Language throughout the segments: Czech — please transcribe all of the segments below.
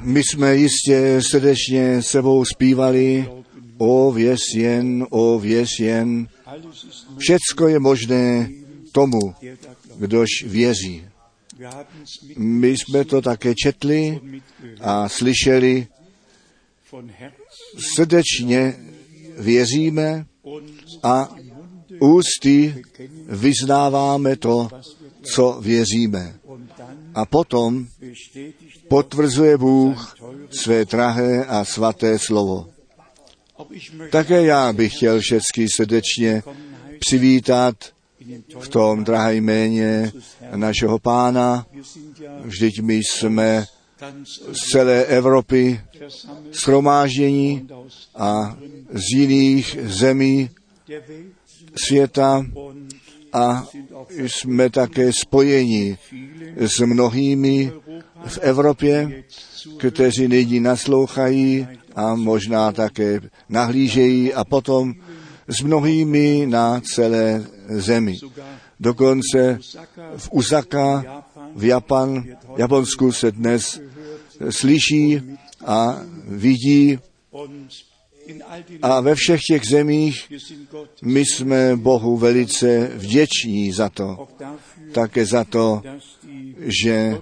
My jsme jistě srdečně sebou zpívali o věř jen, o věř jen. Všecko je možné tomu, kdož věří. My jsme to také četli a slyšeli. Srdečně věříme a ústy vyznáváme to, co věříme. A potom potvrzuje Bůh své drahé a svaté slovo. Také já bych chtěl všechny srdečně přivítat v tom drahé jméně našeho pána. Vždyť my jsme z celé Evropy schromáždění a z jiných zemí světa a jsme také spojeni s mnohými v Evropě, kteří nyní naslouchají a možná také nahlížejí a potom s mnohými na celé zemi. Dokonce v Usaka, v Japan, Japonsku se dnes slyší a vidí a ve všech těch zemích my jsme Bohu velice vděční za to. Také za to, že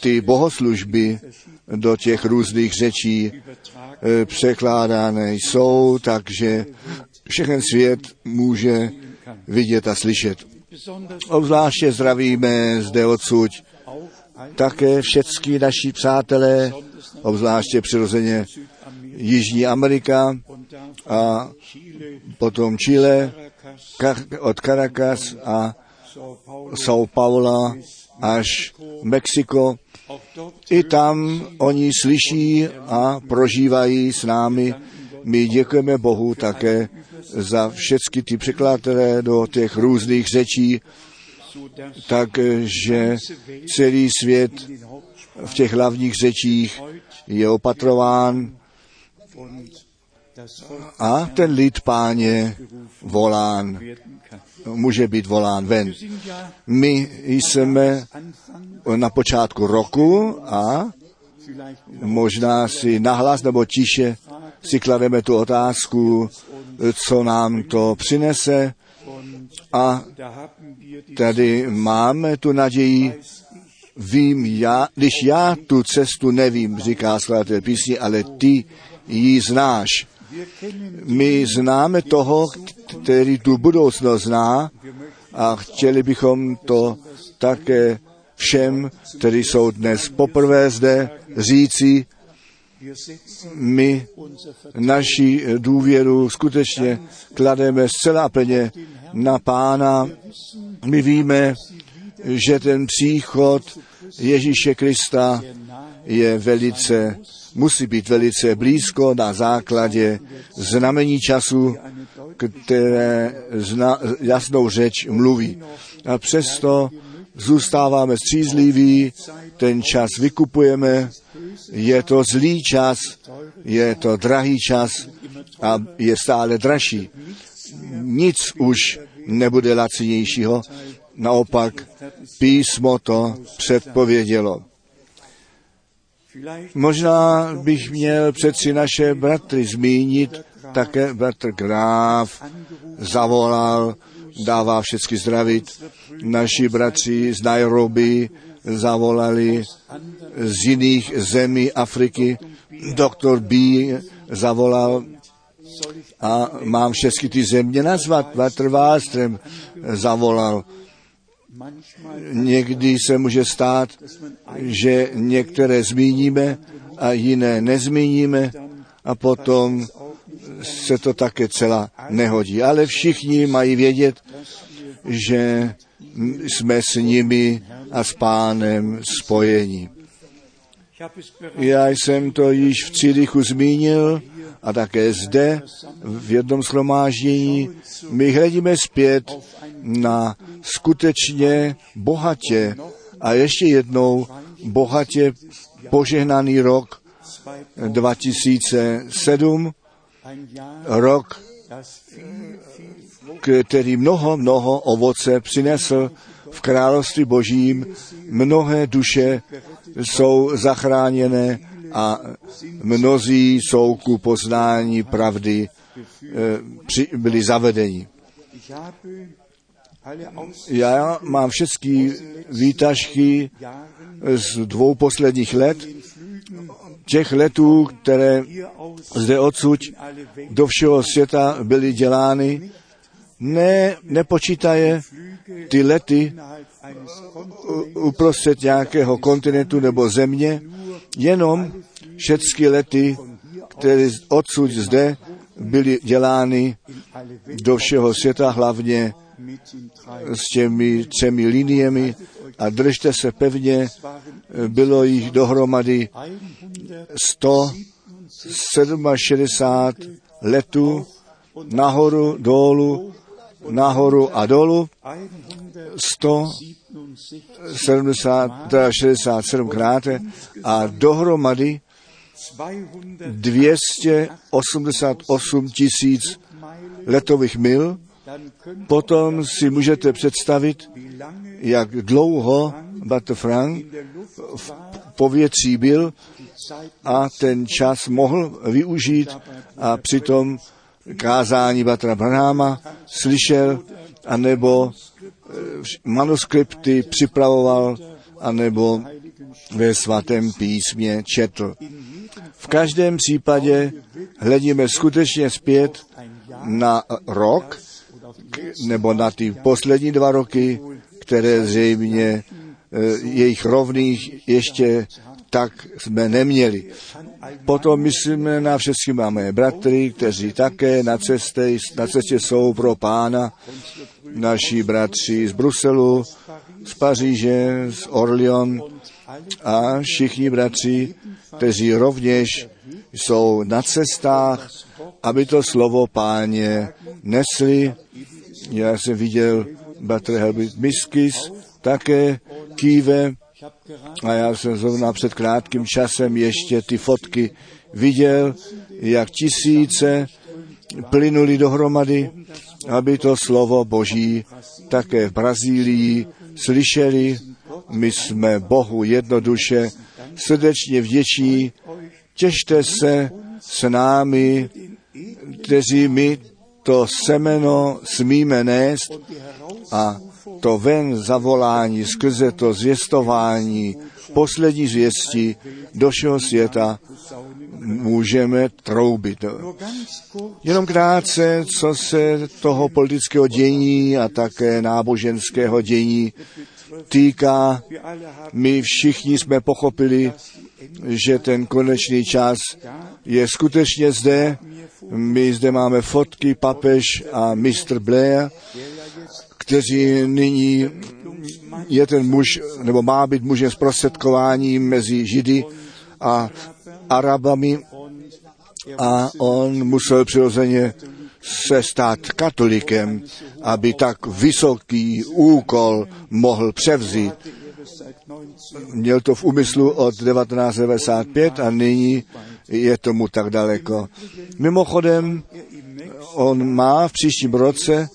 ty bohoslužby do těch různých řečí překládány jsou, takže všechen svět může vidět a slyšet. Obzvláště zdravíme zde odsud také všechny naši přátelé, obzvláště přirozeně Jižní Amerika a potom Chile, od Caracas a São Paula až Mexiko. I tam oni slyší a prožívají s námi. My děkujeme Bohu také za všechny ty překladatelé do těch různých řečí, takže celý svět v těch hlavních řečích je opatrován a ten lid páně volán, může být volán ven. My jsme na počátku roku a možná si nahlas nebo tiše si klademe tu otázku, co nám to přinese a tady máme tu naději, vím já, když já tu cestu nevím, říká skladatel písni, ale ty ji znáš. My známe toho, který tu budoucnost zná a chtěli bychom to také všem, kteří jsou dnes poprvé zde, říci, my naši důvěru skutečně klademe zcela plně na pána. My víme, že ten příchod Ježíše Krista je velice, musí být velice blízko na základě znamení času, které zna, jasnou řeč mluví. A přesto zůstáváme střízliví, ten čas vykupujeme, je to zlý čas, je to drahý čas a je stále dražší. Nic už nebude lacinějšího, naopak písmo to předpovědělo. Možná bych měl přeci naše bratry zmínit, také bratr Graf zavolal, dává všechny zdravit. Naši bratři z Nairobi zavolali z jiných zemí Afriky. Doktor B zavolal a mám všechny ty země nazvat. Bratr Wallström zavolal. Někdy se může stát, že některé zmíníme a jiné nezmíníme a potom se to také celá nehodí. Ale všichni mají vědět, že jsme s nimi a s pánem spojení. Já jsem to již v Cirichu zmínil a také zde v jednom shromáždění. My hledíme zpět na skutečně bohatě a ještě jednou bohatě požehnaný rok 2007, rok, který mnoho, mnoho ovoce přinesl v království božím mnohé duše jsou zachráněné a mnozí jsou ku poznání pravdy eh, byli zavedeni. Já mám všechny výtažky z dvou posledních let, těch letů, které zde odsud do všeho světa byly dělány, ne, nepočítaje ty lety uprostřed nějakého kontinentu nebo země, jenom všechny lety, které odsud zde byly dělány do všeho světa, hlavně s těmi třemi liniemi. A držte se pevně, bylo jich dohromady 167 letů nahoru, dolů, nahoru a dolů, 167 krát a dohromady 288 tisíc letových mil, potom si můžete představit, jak dlouho Frank v povětří byl a ten čas mohl využít a přitom kázání Batra Branhama slyšel, anebo eh, manuskripty připravoval, anebo ve svatém písmě četl. V každém případě hledíme skutečně zpět na rok, nebo na ty poslední dva roky, které zřejmě eh, jejich rovných ještě tak jsme neměli. Potom myslíme na všechny máme bratry, kteří také na cestě, na cestě jsou pro pána, naši bratři z Bruselu, z Paříže, z Orleans a všichni bratři, kteří rovněž jsou na cestách, aby to slovo páně nesli. Já jsem viděl bratr Helbit Miskis, také kýve, a já jsem zrovna před krátkým časem ještě ty fotky viděl, jak tisíce plynuli dohromady, aby to slovo Boží také v Brazílii slyšeli. My jsme Bohu jednoduše srdečně vděční. Těšte se s námi, kteří my to semeno smíme nést a to ven zavolání skrze to zvěstování poslední zvěsti do všeho světa můžeme troubit. Jenom krátce, co se toho politického dění a také náboženského dění týká, my všichni jsme pochopili, že ten konečný čas je skutečně zde. My zde máme fotky papež a mistr Blair, kteří nyní je ten muž, nebo má být mužem zprostředkování mezi Židy a Arabami a on musel přirozeně se stát katolikem, aby tak vysoký úkol mohl převzít. Měl to v úmyslu od 1995 a nyní je tomu tak daleko. Mimochodem, on má v příštím roce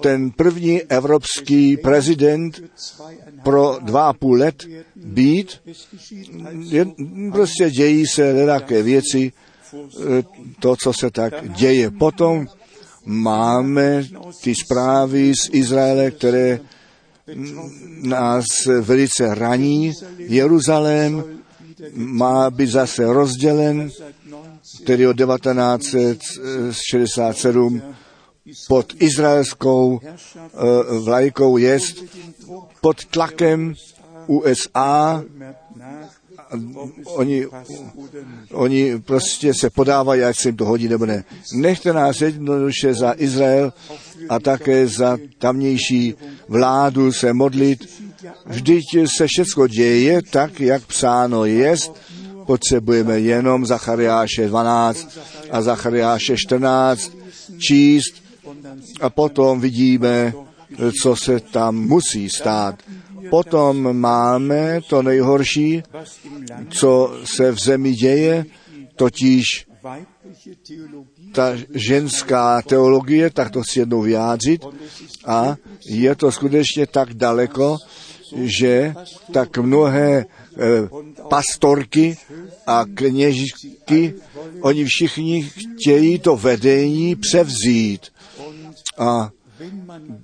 ten první evropský prezident pro dva a půl let být. Je, prostě dějí se také věci, eh, to, co se tak děje. Potom máme ty zprávy z Izraele, které nás velice raní. Jeruzalém má být zase rozdělen, tedy od 1967 pod izraelskou uh, vlajkou jest pod tlakem USA. Oni, oni prostě se podávají, ať se jim to hodí nebo ne. Nechte nás jednoduše za Izrael a také za tamnější vládu se modlit. Vždyť se všechno děje tak, jak psáno jest. Potřebujeme jenom Zachariáše 12 a Zachariáše 14 číst a potom vidíme, co se tam musí stát. Potom máme to nejhorší, co se v zemi děje, totiž ta ženská teologie, tak to chci jednou vyjádřit, a je to skutečně tak daleko, že tak mnohé e, pastorky a kněžky, oni všichni chtějí to vedení převzít. A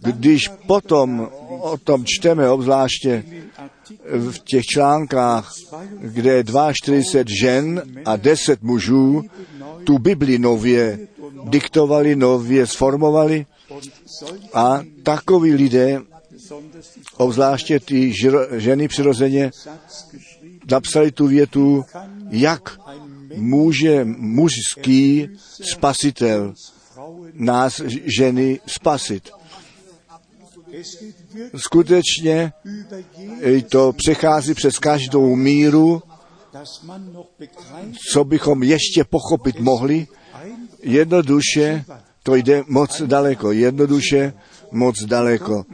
když potom o tom čteme, obzvláště v těch článkách, kde je 42 žen a 10 mužů, tu Bibli nově diktovali, nově sformovali a takoví lidé, obzvláště ty ženy přirozeně, napsali tu větu, jak může mužský spasitel nás ženy spasit. Skutečně to přechází přes každou míru, co bychom ještě pochopit mohli. Jednoduše to jde moc daleko, jednoduše moc daleko.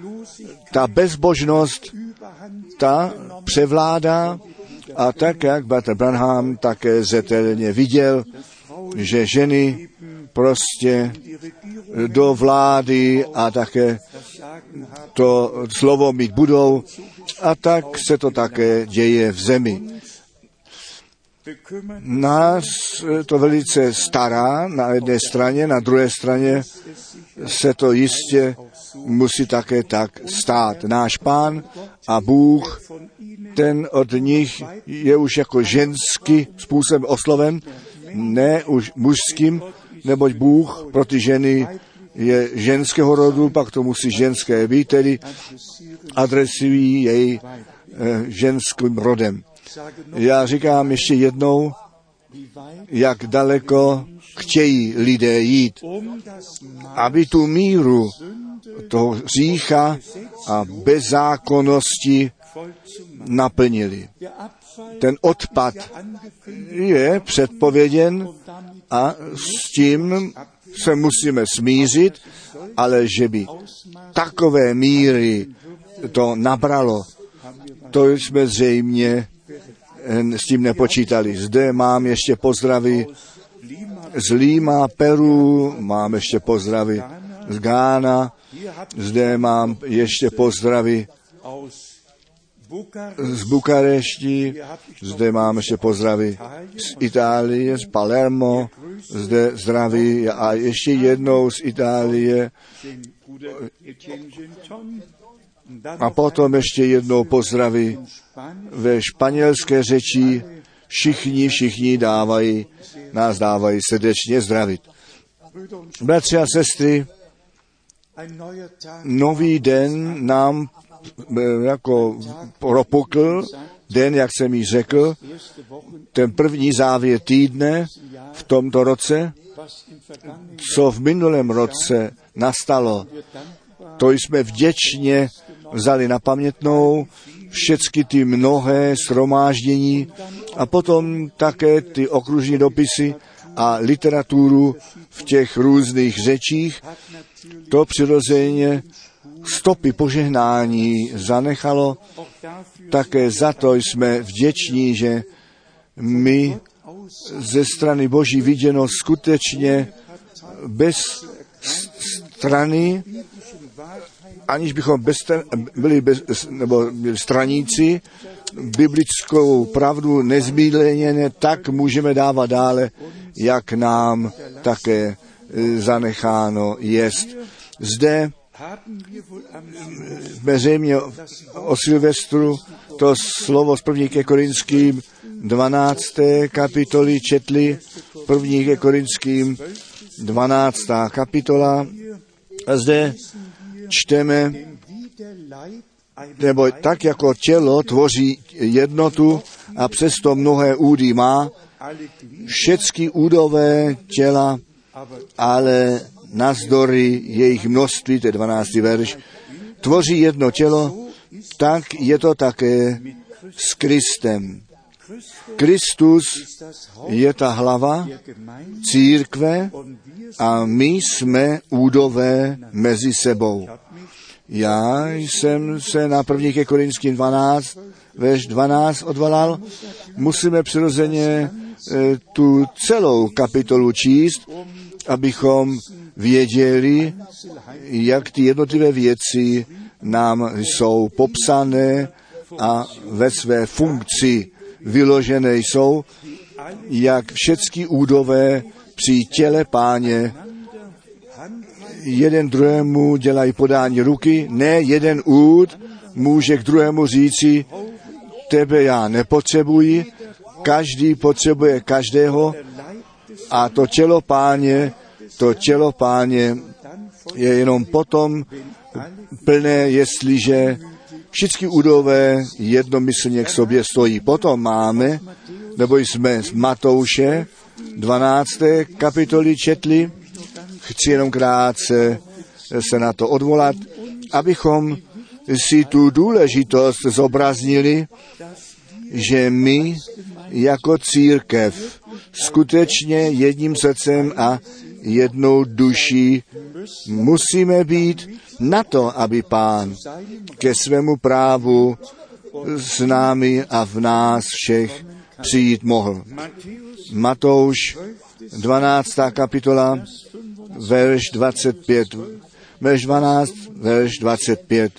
Ta bezbožnost, ta převládá a tak, jak Bater Branham také zetelně viděl, že ženy prostě do vlády a také to slovo mít budou a tak se to také děje v zemi. Nás to velice stará na jedné straně, na druhé straně se to jistě musí také tak stát. Náš pán a Bůh, ten od nich je už jako ženský způsob osloven, ne už mužským, neboť Bůh pro ty ženy je ženského rodu, pak to musí ženské být, tedy adresují jej eh, ženským rodem. Já říkám ještě jednou, jak daleko chtějí lidé jít, aby tu míru toho řícha a bezzákonnosti naplnili. Ten odpad je předpověděn a s tím se musíme smířit, ale že by takové míry to nabralo, to jsme zřejmě s tím nepočítali. Zde mám ještě pozdravy z Lima, Peru, mám ještě pozdravy z Gána, zde mám ještě pozdravy z Bukarešti, zde mám ještě pozdravy z Itálie, z Palermo, zde zdraví a ještě jednou z Itálie a potom ještě jednou pozdraví ve španělské řeči. Všichni, všichni dávají, nás dávají srdečně zdravit. Bratři a sestry, nový den nám eh, jako propukl, den, jak jsem jí řekl, ten první závěr týdne v tomto roce, co v minulém roce nastalo, to jsme vděčně vzali na pamětnou, všechny ty mnohé shromáždění a potom také ty okružní dopisy a literaturu v těch různých řečích. To přirozeně stopy požehnání zanechalo. Také za to jsme vděční, že my ze strany Boží viděno skutečně bez strany aniž bychom bez byli bez, nebo straníci, biblickou pravdu nezmíleně, tak můžeme dávat dále, jak nám také e, zanecháno jest. Zde zřejmě o Silvestru to slovo z první ke Korinským 12. kapitoly četli, první ke Korinským 12. kapitola. A zde čteme, nebo tak jako tělo tvoří jednotu a přesto mnohé údy má, všechny údové těla, ale nazdory jejich množství, to je 12. verš, tvoří jedno tělo, tak je to také s Kristem. Kristus je ta hlava církve a my jsme údové mezi sebou. Já jsem se na první ke Korinským 12, veš 12 odvalal. Musíme přirozeně e, tu celou kapitolu číst, abychom věděli, jak ty jednotlivé věci nám jsou popsané a ve své funkci vyložené jsou, jak všechny údové při těle páně jeden druhému dělají podání ruky, ne jeden úd může k druhému říci, tebe já nepotřebuji, každý potřebuje každého a to tělo páně, to tělo páně je jenom potom plné, jestliže všichni údové jednomyslně k sobě stojí. Potom máme, nebo jsme z Matouše 12. kapitoly četli, chci jenom krátce se na to odvolat, abychom si tu důležitost zobraznili, že my jako církev skutečně jedním srdcem a jednou duší musíme být na to, aby pán ke svému právu s námi a v nás všech přijít mohl. Matouš 12. kapitola, verš 25. Verš 12, verš 25.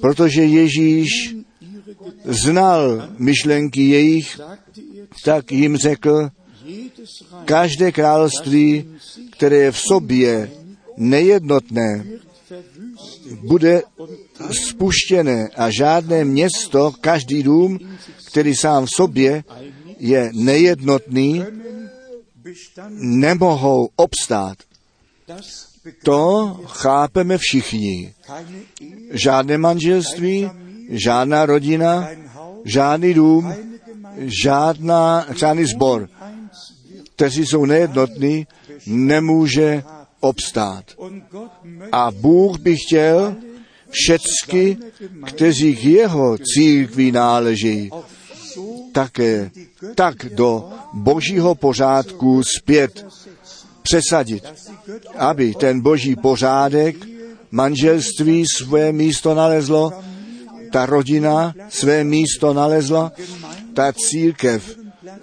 Protože Ježíš znal myšlenky jejich, tak jim řekl, každé království, které je v sobě nejednotné, bude spuštěné a žádné město, každý dům, který sám v sobě je nejednotný, nemohou obstát. To chápeme všichni. Žádné manželství, žádná rodina, žádný dům, žádná, žádný sbor, kteří jsou nejednotní, nemůže obstát. A Bůh by chtěl všecky, kteří k jeho církví náleží, také tak do božího pořádku zpět přesadit, aby ten boží pořádek manželství své místo nalezlo, ta rodina své místo nalezla, ta církev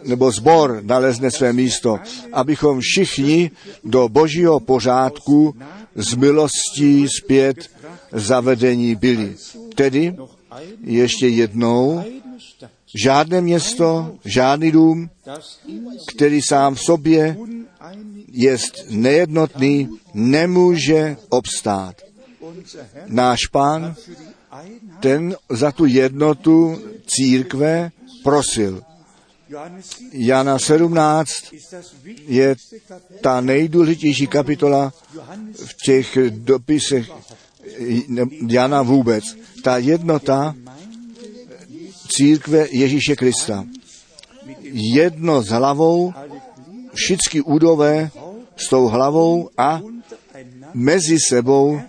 nebo zbor nalezne své místo, abychom všichni do božího pořádku z milostí zpět zavedení byli. Tedy ještě jednou, žádné město, žádný dům, který sám v sobě je nejednotný, nemůže obstát. Náš pán, ten za tu jednotu církve prosil. Jana 17 je ta nejdůležitější kapitola v těch dopisech Jana vůbec. Ta jednota církve Ježíše Krista. Jedno s hlavou, všichni údové s tou hlavou a mezi sebou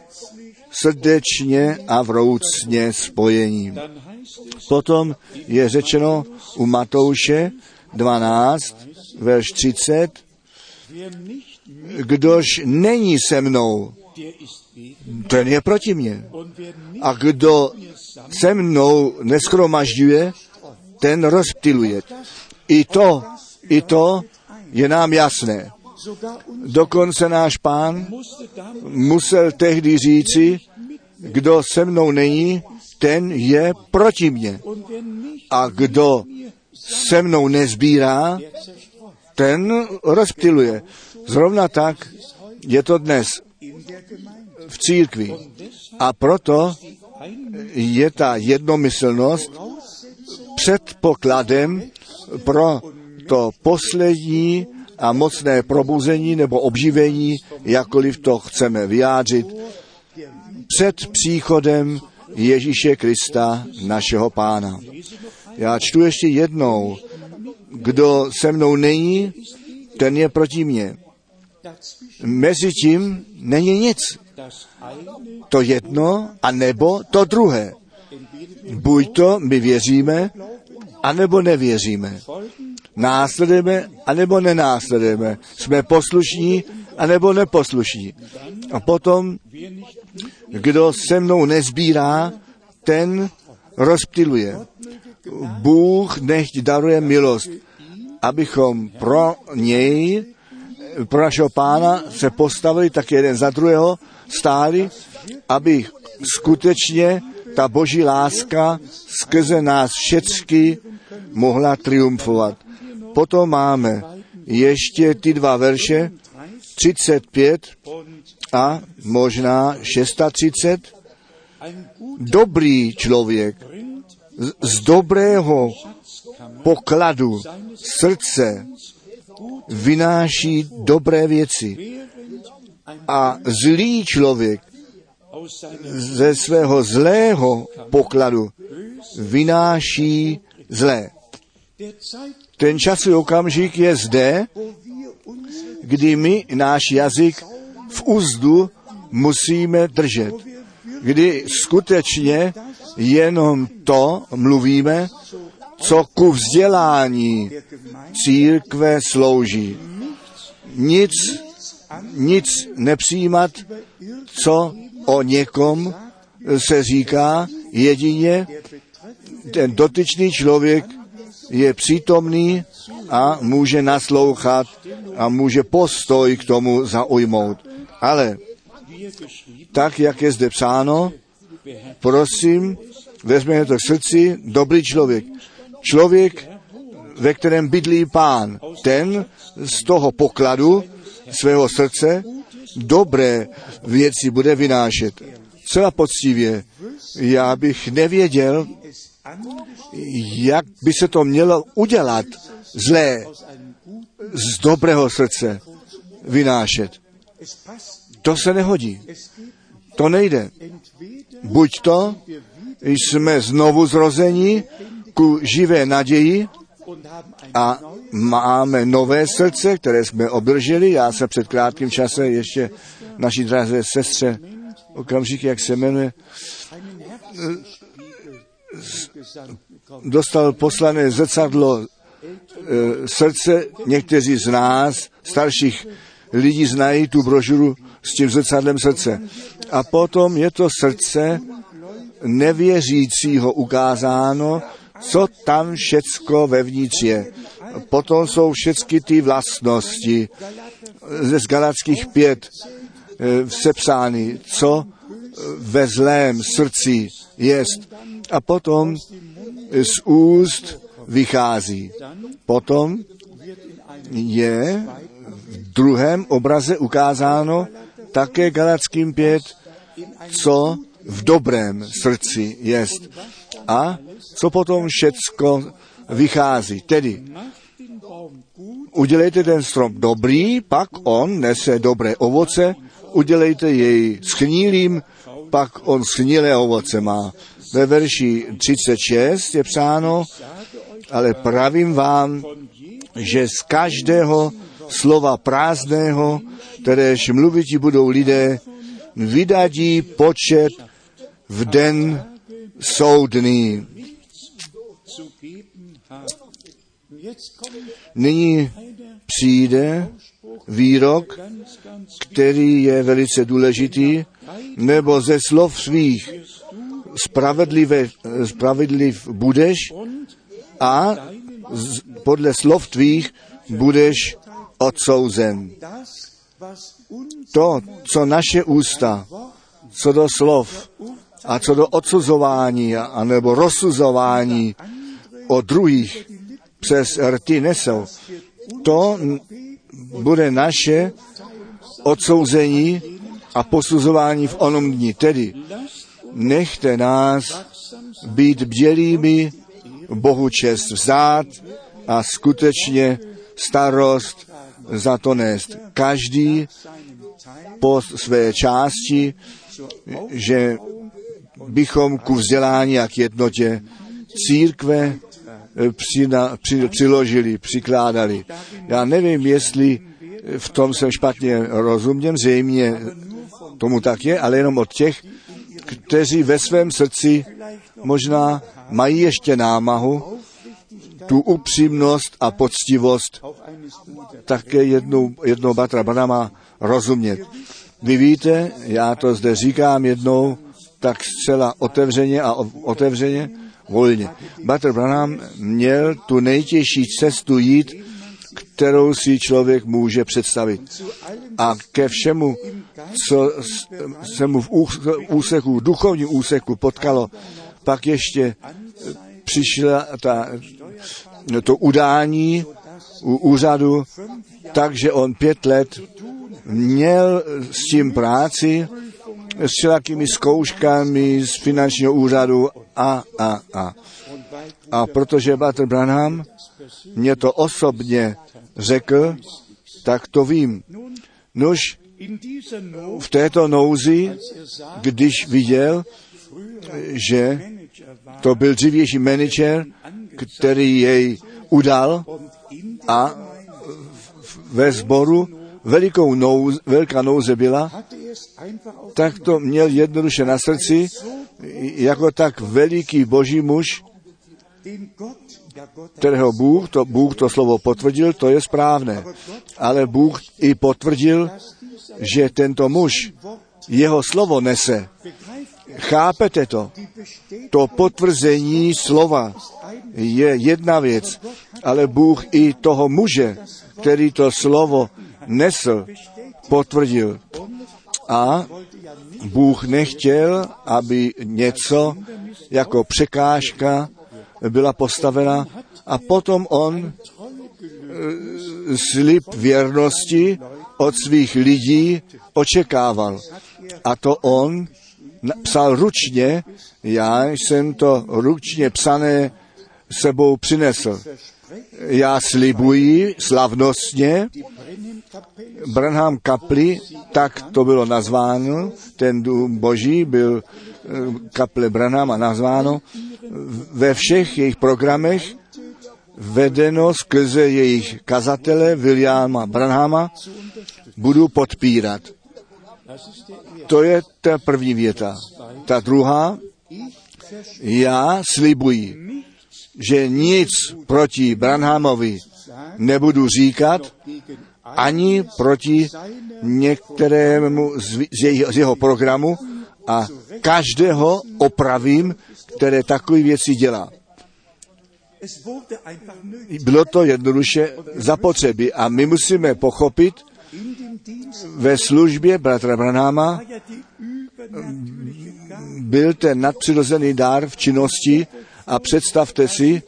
srdečně a vroucně spojení. Potom je řečeno u Matouše 12, verš 30, kdož není se mnou, ten je proti mně. A kdo se mnou neschromažďuje, ten rozptiluje. I to, i to je nám jasné. Dokonce náš pán musel tehdy říci, kdo se mnou není, ten je proti mně. A kdo se mnou nezbírá, ten rozptiluje. Zrovna tak je to dnes v církvi. A proto je ta jednomyslnost předpokladem pro to poslední a mocné probuzení nebo obživení, jakkoliv to chceme vyjádřit, před příchodem Ježíše Krista, našeho pána. Já čtu ještě jednou, kdo se mnou není, ten je proti mně. Mezi tím není nic. To jedno, a nebo to druhé. Buď to my věříme, anebo nevěříme. Následujeme, anebo nenásledujeme. Jsme poslušní, anebo neposlušní. A potom, kdo se mnou nezbírá, ten rozptiluje. Bůh nechť daruje milost, abychom pro něj pro našeho pána se postavili tak jeden za druhého, stáli, aby skutečně ta boží láska skrze nás všechny mohla triumfovat. Potom máme ještě ty dva verše, 35 a možná 630. Dobrý člověk z dobrého pokladu srdce vynáší dobré věci. A zlý člověk ze svého zlého pokladu vynáší zlé. Ten časový okamžik je zde, kdy my náš jazyk v úzdu musíme držet. Kdy skutečně jenom to mluvíme, co ku vzdělání církve slouží. Nic, nic nepřijímat, co o někom se říká, jedině ten dotyčný člověk je přítomný a může naslouchat a může postoj k tomu zaujmout. Ale tak, jak je zde psáno, prosím, vezměme to k srdci, dobrý člověk. Člověk, ve kterém bydlí pán, ten z toho pokladu svého srdce dobré věci bude vynášet. Celá poctivě. Já bych nevěděl, jak by se to mělo udělat zlé z dobrého srdce vynášet. To se nehodí. To nejde. Buď to jsme znovu zrození ku živé naději a máme nové srdce, které jsme obdrželi. Já jsem před krátkým čase ještě naší dráze sestře okamžik, jak se jmenuje, dostal poslané zrcadlo e, srdce. Někteří z nás, starších lidí, znají tu brožuru s tím zrcadlem srdce. A potom je to srdce nevěřícího ukázáno, co tam všecko vevnitř je. Potom jsou všechny ty vlastnosti ze Galackých pět e, sepsány, co ve zlém srdci jest. A potom z úst vychází. Potom je v druhém obraze ukázáno také Galackým pět, co v dobrém srdci jest. A co potom všecko vychází. Tedy udělejte ten strom dobrý, pak on nese dobré ovoce, udělejte jej schnilým, pak on schnilé ovoce má. Ve verši 36 je psáno, ale pravím vám, že z každého slova prázdného, kteréž mluviti budou lidé, vydadí počet v den soudný. Nyní přijde výrok, který je velice důležitý, nebo ze slov svých spravedliv budeš a z, podle slov tvých budeš odsouzen. To, co naše ústa, co do slov a co do odsuzování anebo rozsuzování o druhých přes rty nesou, to bude naše odsouzení a posuzování v onom dní. Tedy nechte nás být bdělými, Bohu čest vzát a skutečně starost za to nést. Každý po své části, že bychom ku vzdělání a k jednotě církve přina, při, přiložili, přikládali. Já nevím, jestli v tom jsem špatně rozuměn, zřejmě tomu tak je, ale jenom od těch, kteří ve svém srdci možná mají ještě námahu, tu upřímnost a poctivost také jednou, jednou Batra Branama rozumět. Vy víte, já to zde říkám jednou, tak zcela otevřeně a otevřeně, volně. Batr Branham měl tu nejtěžší cestu jít kterou si člověk může představit. A ke všemu, co se mu v úseku, duchovním úseku potkalo, pak ještě přišla ta, to udání u úřadu, takže on pět let měl s tím práci, s všelakými zkouškami z finančního úřadu a, a, a. A protože Bater Branham mě to osobně řekl, tak to vím. Nož v této nouzi, když viděl, že to byl dřívější manažer, který jej udal a ve sboru velikou nouze, velká nouze byla, tak to měl jednoduše na srdci, jako tak veliký boží muž, kterého Bůh to, Bůh to slovo potvrdil, to je správné. Ale Bůh i potvrdil, že tento muž jeho slovo nese. Chápete to? To potvrzení slova je jedna věc, ale Bůh i toho muže, který to slovo nesl, potvrdil. A Bůh nechtěl, aby něco jako překážka byla postavena a potom on eh, slib věrnosti od svých lidí očekával. A to on psal ručně, já jsem to ručně psané sebou přinesl. Já slibuji slavnostně Branham kapli, tak to bylo nazváno, ten dům boží byl eh, kaple Branhama nazváno, ve všech jejich programech vedeno skrze jejich kazatele Williama Branhama budu podpírat. To je ta první věta. Ta druhá, já slibuji, že nic proti Branhamovi nebudu říkat, ani proti některému z, jeho, z jeho programu a každého opravím, které takové věci dělá. Bylo to jednoduše zapotřebí a my musíme pochopit, ve službě bratra Branhama byl ten nadpřirozený dár v činnosti a představte si,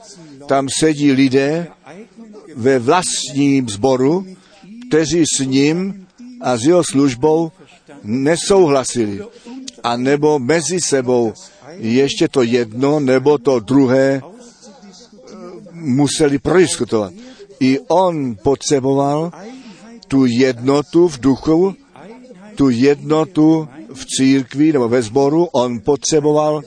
tam sedí lidé ve vlastním sboru, kteří s ním a s jeho službou nesouhlasili. A nebo mezi sebou ještě to jedno nebo to druhé museli prodiskutovat. I on potřeboval tu jednotu v duchu, tu jednotu v církvi nebo ve sboru, on potřeboval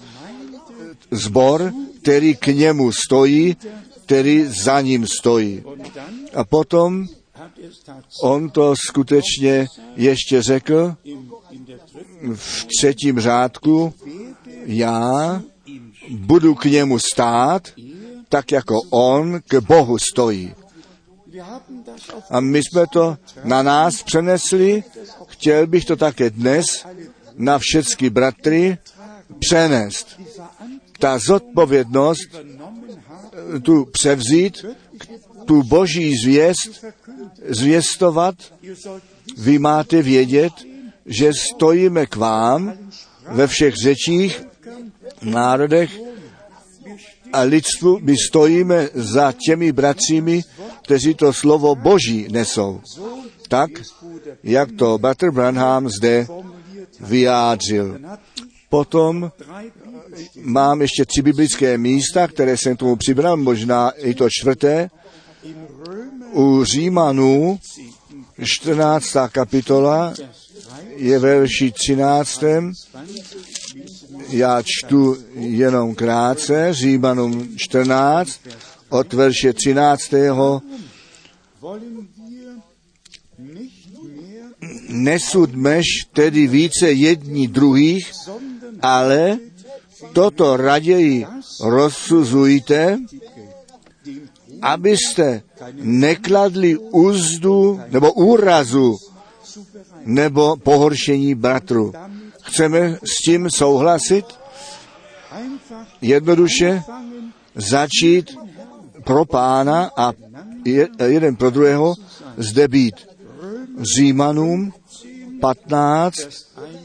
zbor, který k němu stojí, který za ním stojí. A potom on to skutečně ještě řekl v třetím řádku, já budu k němu stát, tak jako on k Bohu stojí. A my jsme to na nás přenesli, chtěl bych to také dnes na všechny bratry přenést. Ta zodpovědnost tu převzít, tu boží zvěst, zvěstovat, vy máte vědět, že stojíme k vám ve všech řečích, národech a lidstvu, my stojíme za těmi bratřími, kteří to slovo Boží nesou. Tak, jak to Butter Branham zde vyjádřil. Potom mám ještě tři biblické místa, které jsem tomu přibral, možná i to čtvrté. U Římanů 14. kapitola je ve verši 13. Já čtu jenom krátce, Římanům 14, od verše 13. Nesudmeš tedy více jední druhých, ale toto raději rozsuzujte, abyste nekladli úzdu nebo úrazu nebo pohoršení bratru. Chceme s tím souhlasit? Jednoduše začít pro pána a je, jeden pro druhého zde být. Římanům 15,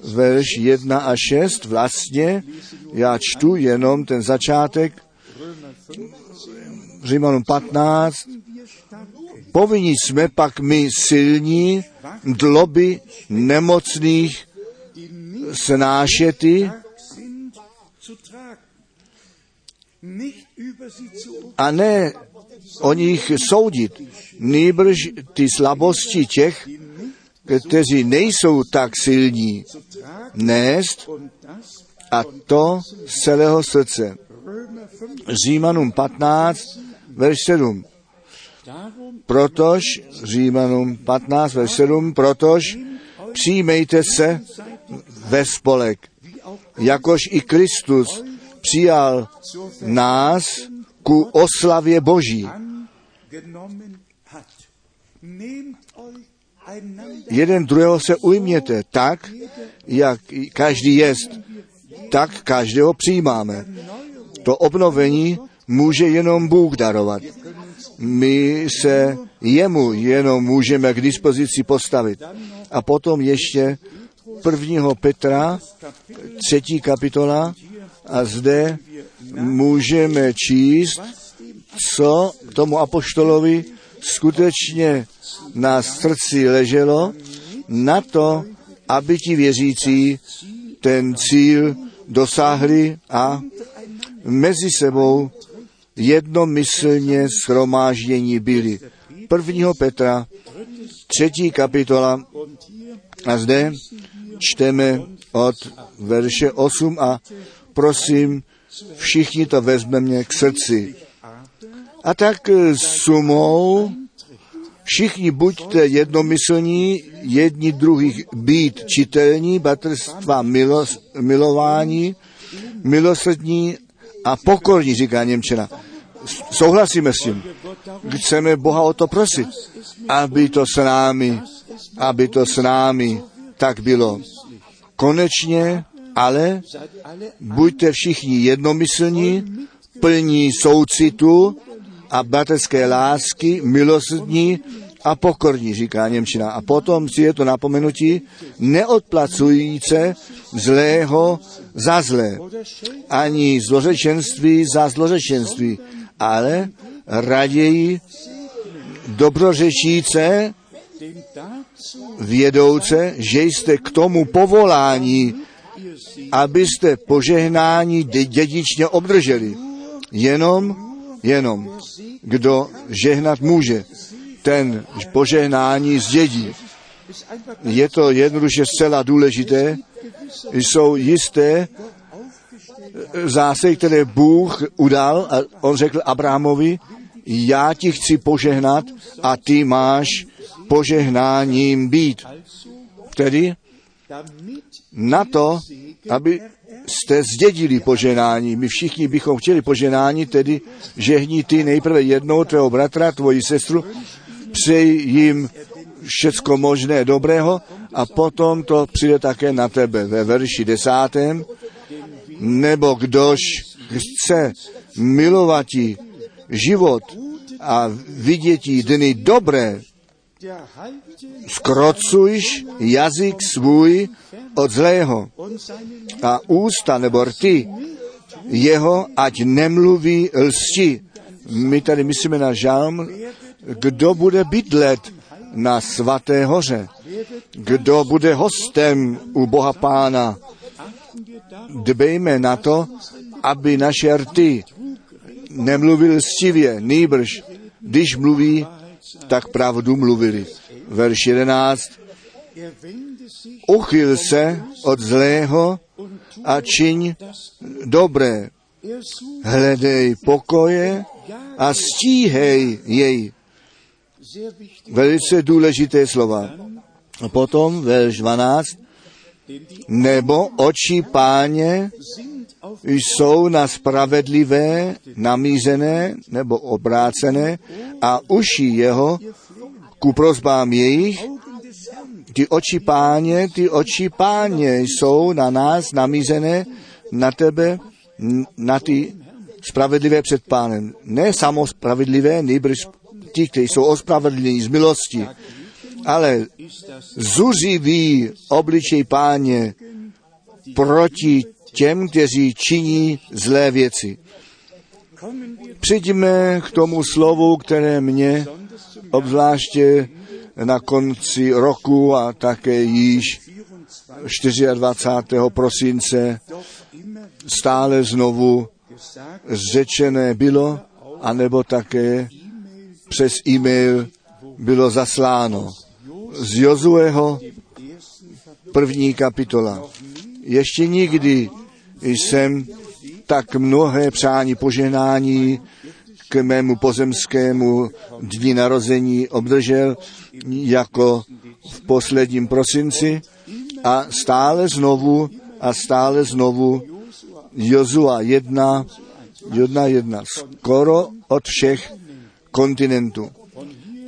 verš 1 a 6, vlastně já čtu jenom ten začátek, Římanům 15, povinni jsme pak my silní dloby nemocných snášety a ne o nich soudit, nýbrž ty slabosti těch, kteří nejsou tak silní, nést a to z celého srdce. Římanům 15, verš 7. Protož, Římanům 15, verš 7, protož přijmejte se ve spolek, jakož i Kristus přijal nás ku oslavě Boží. Jeden druhého se ujměte tak, jak každý jest, tak každého přijímáme. To obnovení může jenom Bůh darovat. My se jemu jenom můžeme k dispozici postavit. A potom ještě prvního Petra, třetí kapitola, a zde můžeme číst, co tomu apoštolovi skutečně na srdci leželo, na to, aby ti věřící ten cíl dosáhli a mezi sebou jednomyslně schromáždění byli. Prvního Petra, třetí kapitola, a zde čteme od verše 8 a prosím, všichni to vezmeme k srdci. A tak sumou všichni buďte jednomyslní, jedni druhých být čitelní, bratrstva milos, milování, milosrdní a pokorní, říká Němčina. Souhlasíme s tím. Chceme Boha o to prosit, aby to s námi, aby to s námi tak bylo. Konečně, ale buďte všichni jednomyslní, plní soucitu a bratrské lásky, milosrdní a pokorní, říká Němčina. A potom si je to napomenutí, neodplacujíce zlého za zlé, ani zlořečenství za zlořečenství, ale raději dobrořečíce, vědouce, že jste k tomu povolání, abyste požehnání dědičně obdrželi. Jenom, jenom, kdo žehnat může, ten požehnání zdědí. Je to jednoduše zcela důležité. Jsou jisté zásady, které Bůh udal a on řekl Abrahamovi, já ti chci požehnat a ty máš požehnáním být. Tedy na to, aby jste zdědili poženání. My všichni bychom chtěli poženání, tedy žehni ty nejprve jednou tvého bratra, tvoji sestru, přeji jim všecko možné dobrého a potom to přijde také na tebe. Ve verši desátém, nebo kdož chce milovati život a vidětí dny dobré, skrocujš jazyk svůj od zlého a ústa nebo rty jeho, ať nemluví lsti. My tady myslíme na žálm, kdo bude bydlet na svaté hoře, kdo bude hostem u Boha Pána. Dbejme na to, aby naše rty nemluvil stivě, nýbrž, když mluví, tak pravdu mluvili. Verš 11. Uchyl se od zlého a čiň dobré. Hledej pokoje a stíhej jej. Velice důležité slova. A potom verš 12. Nebo oči páně jsou na spravedlivé, namířené nebo obrácené a uši jeho ku prozbám jejich. Ty oči páně, ty oči páně jsou na nás namířené, na tebe, na ty spravedlivé před pánem. Ne samo spravedlivé, nejbrž ti, kteří jsou ospravedlněni z milosti. Ale zuřivý obličej páně proti těm, kteří činí zlé věci. Přijďme k tomu slovu, které mě obzvláště na konci roku a také již 24. prosince stále znovu řečené bylo, anebo také přes e-mail bylo zasláno. Z Jozueho první kapitola. Ještě nikdy jsem tak mnohé přání požehnání k mému pozemskému dní narození obdržel jako v posledním prosinci a stále znovu a stále znovu Jozua 1, 1, 1, skoro od všech kontinentů.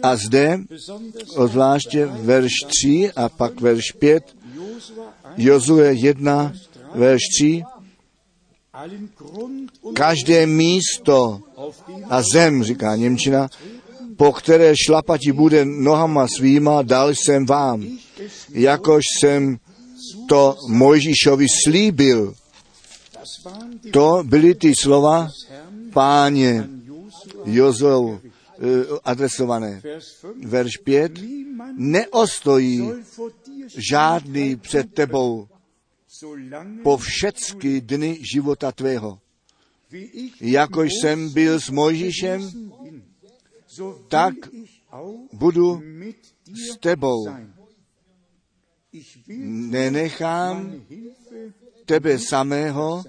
A zde, zvláště verš 3 a pak verš 5, Jozue 1, verš 3, každé místo a zem, říká Němčina, po které šlapati bude nohama svýma, dal jsem vám, jakož jsem to Mojžíšovi slíbil. To byly ty slova páně Jozou eh, adresované. Verš 5. Neostojí žádný před tebou po všechny dny života tvého. Jakož jsem byl s Mojžíšem, tak budu s tebou. Nenechám tebe samého,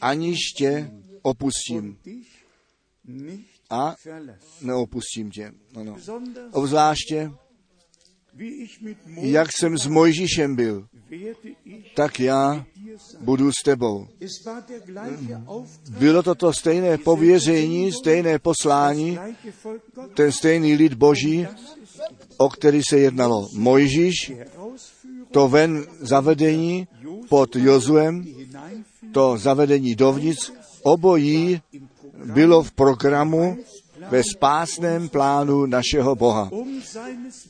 aniž tě opustím. A neopustím tě. Ano. Obzvláště, jak jsem s Mojžíšem byl, tak já budu s tebou. Bylo to to stejné pověření, stejné poslání, ten stejný lid Boží, o který se jednalo. Mojžíš, to ven zavedení pod Jozuem, to zavedení dovnitř, obojí bylo v programu ve spásném plánu našeho Boha.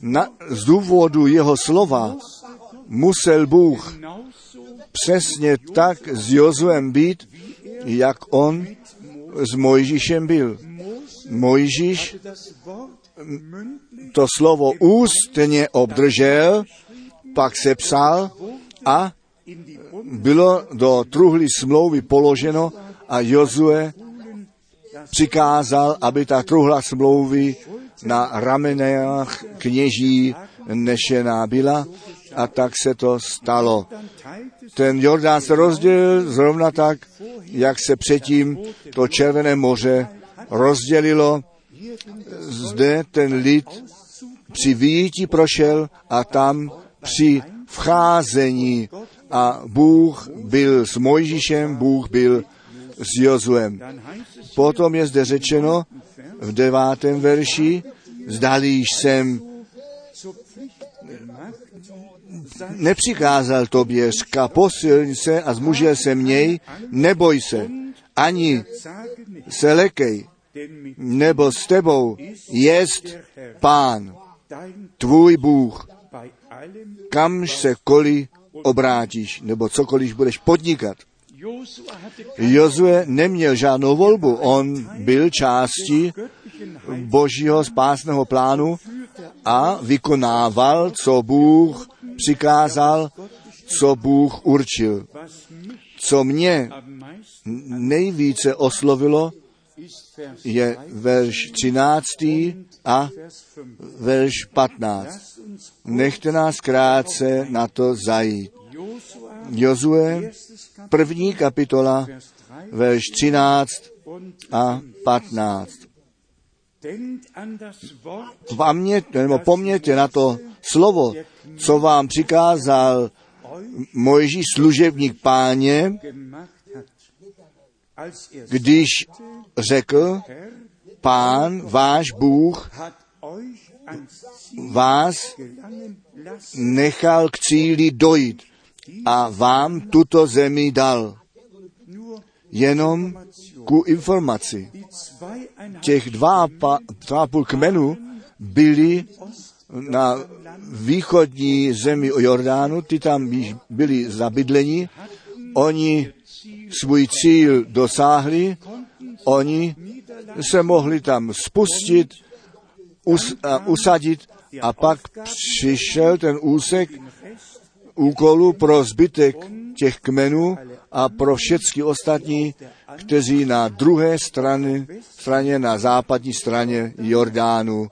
Na, z důvodu jeho slova musel Bůh přesně tak s Jozuem být, jak on s Mojžíšem byl. Mojžíš to slovo ústně obdržel, pak se psal a bylo do truhly smlouvy položeno a Jozue přikázal, aby ta truhla smlouvy na ramenách kněží nešená byla a tak se to stalo. Ten Jordán se rozdělil zrovna tak, jak se předtím to Červené moře rozdělilo. Zde ten lid při výjití prošel a tam při vcházení a Bůh byl s Mojžíšem, Bůh byl s Jozuem. Potom je zde řečeno v devátém verši, zdali jsem nepřikázal tobě, řka, posilň se a zmužil se měj, neboj se, ani se lekej, nebo s tebou jest pán, tvůj Bůh, kamž se koli obrátíš, nebo cokoliv budeš podnikat. Jozue neměl žádnou volbu, on byl částí božího spásného plánu a vykonával, co Bůh přikázal, co Bůh určil. Co mě nejvíce oslovilo, je verš 13. a verš 15. Nechte nás krátce na to zajít. Jozue, první kapitola, verš 13 a 15. Paměť, nebo pomněte na to slovo, co vám přikázal Mojžíš služebník páně, když řekl, pán, váš Bůh, vás nechal k cíli dojít a vám tuto zemi dal. Jenom ku informaci. Těch dva, pa, dva půl kmenů byli na východní zemi Jordánu, ty tam byli zabydleni, oni svůj cíl dosáhli, oni se mohli tam spustit, us, a usadit a pak přišel ten úsek úkolu pro zbytek těch kmenů a pro všechny ostatní, kteří na druhé straně, straně na západní straně Jordánu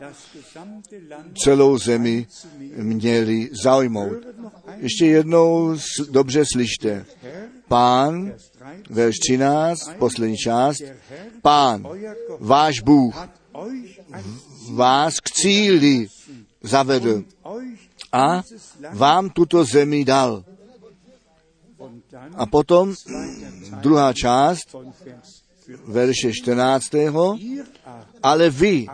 celou zemi měli zaujmout. Ještě jednou dobře slyšte. Pán, verš 13, poslední část, pán, váš Bůh, vás k cíli zavedl a vám tuto zemi dal. A potom druhá část, verše 14. Ale vy,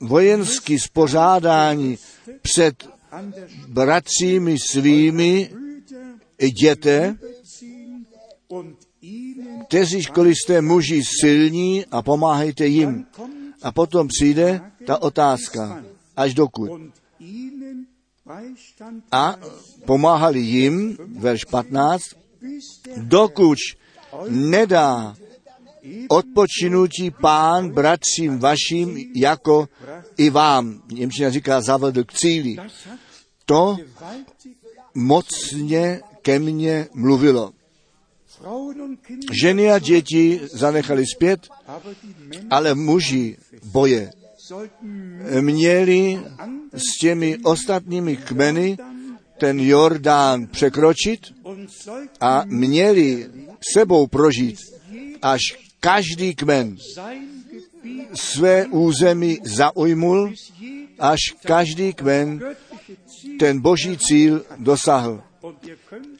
vojenský spořádání před bratřími svými jděte, školy jste muži silní a pomáhejte jim. A potom přijde ta otázka, až dokud. A pomáhali jim, verš 15, dokud nedá odpočinutí pán bratřím vašim, jako i vám. Němčina říká, zavedl k cíli. To mocně ke mně mluvilo. Ženy a děti zanechali zpět, ale muži boje měli s těmi ostatními kmeny ten Jordán překročit a měli sebou prožít, až každý kmen své území zaujmul, až každý kmen ten boží cíl dosáhl.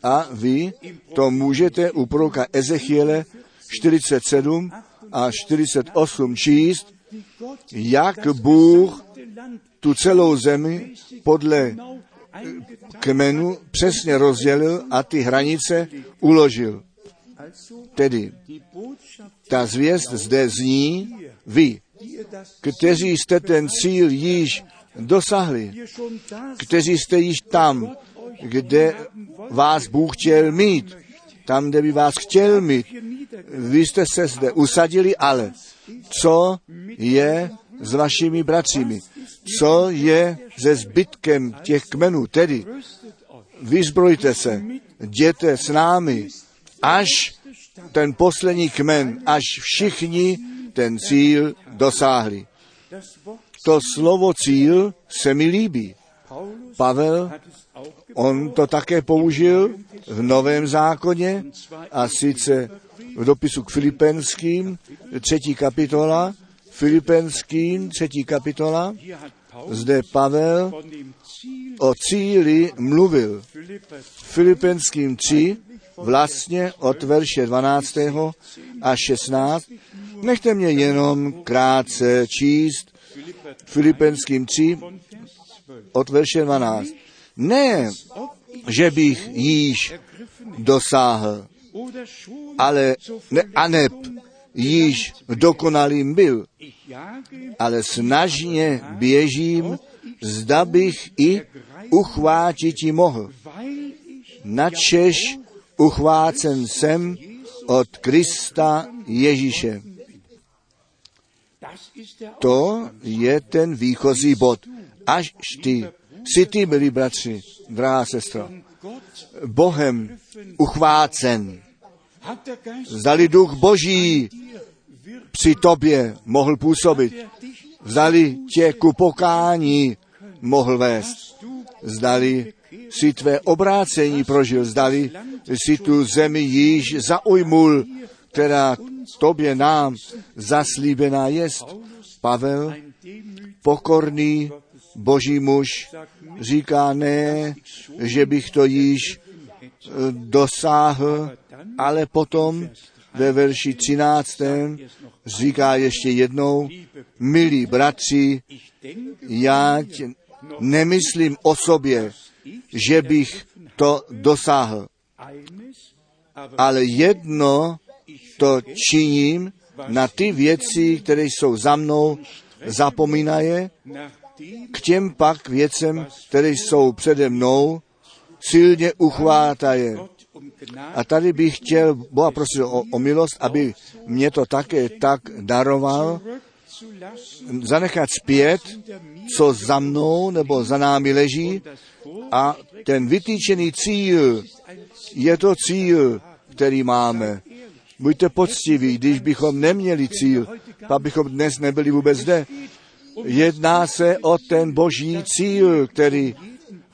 A vy to můžete u proroka Ezechiele 47 a 48 číst, jak Bůh tu celou zemi podle kmenu přesně rozdělil a ty hranice uložil. Tedy ta zvěst zde zní, vy, kteří jste ten cíl již dosahli, kteří jste již tam, kde vás Bůh chtěl mít, tam, kde by vás chtěl mít. Vy jste se zde usadili, ale co je s vašimi bratřími? Co je se zbytkem těch kmenů? Tedy vyzbrojte se, jděte s námi, až ten poslední kmen, až všichni ten cíl dosáhli. To slovo cíl se mi líbí. Pavel, on to také použil v Novém zákoně a sice v dopisu k Filipenským, třetí kapitola, Filipenským, třetí kapitola, zde Pavel o cíli mluvil. Filipenským 3, vlastně od verše 12. a 16. Nechte mě jenom krátce číst Filipenským 3 od verše 12. Ne, že bych již dosáhl, ale ne, aneb již dokonalým byl, ale snažně běžím, zda bych i uchvátit mohl. Načež uchvácen jsem od Krista Ježíše. To je ten výchozí bod. Až ty, si ty, milí bratři, drahá sestra, Bohem uchvácen. Zdali duch boží při tobě mohl působit. Zdali tě ku pokání mohl vést. Zdali si tvé obrácení prožil, zdali si tu zemi již zaujmul, která tobě nám zaslíbená jest. Pavel, pokorný boží muž, říká ne, že bych to již eh, dosáhl, ale potom ve verši 13. říká ještě jednou, milí bratři, já nemyslím o sobě, že bych to dosáhl. Ale jedno to činím na ty věci, které jsou za mnou, zapomínaje, k těm pak věcem, které jsou přede mnou, silně uchvátaje. A tady bych chtěl Boha prosit o, o milost, aby mě to také tak daroval, zanechat zpět, co za mnou nebo za námi leží a ten vytýčený cíl je to cíl, který máme. Buďte poctiví, když bychom neměli cíl, pak bychom dnes nebyli vůbec zde. Jedná se o ten boží cíl, který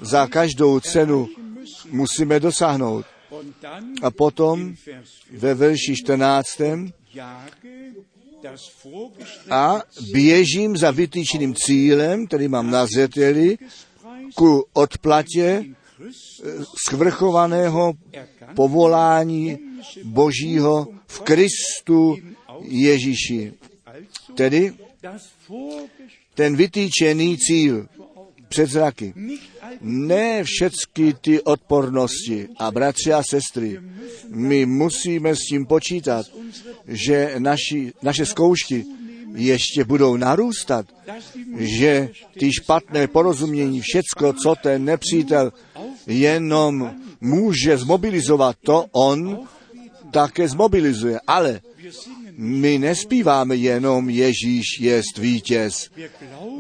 za každou cenu musíme dosáhnout. A potom ve verši 14. A běžím za vytýčeným cílem, který mám na zřeteli, ku odplatě svrchovaného povolání Božího v Kristu Ježíši. Tedy ten vytýčený cíl před zraky. Ne všechny ty odpornosti. A bratři a sestry, my musíme s tím počítat, že naši, naše zkoušky ještě budou narůstat, že ty špatné porozumění, všecko, co ten nepřítel jenom může zmobilizovat, to on také zmobilizuje. Ale my nespíváme jenom Ježíš jest vítěz.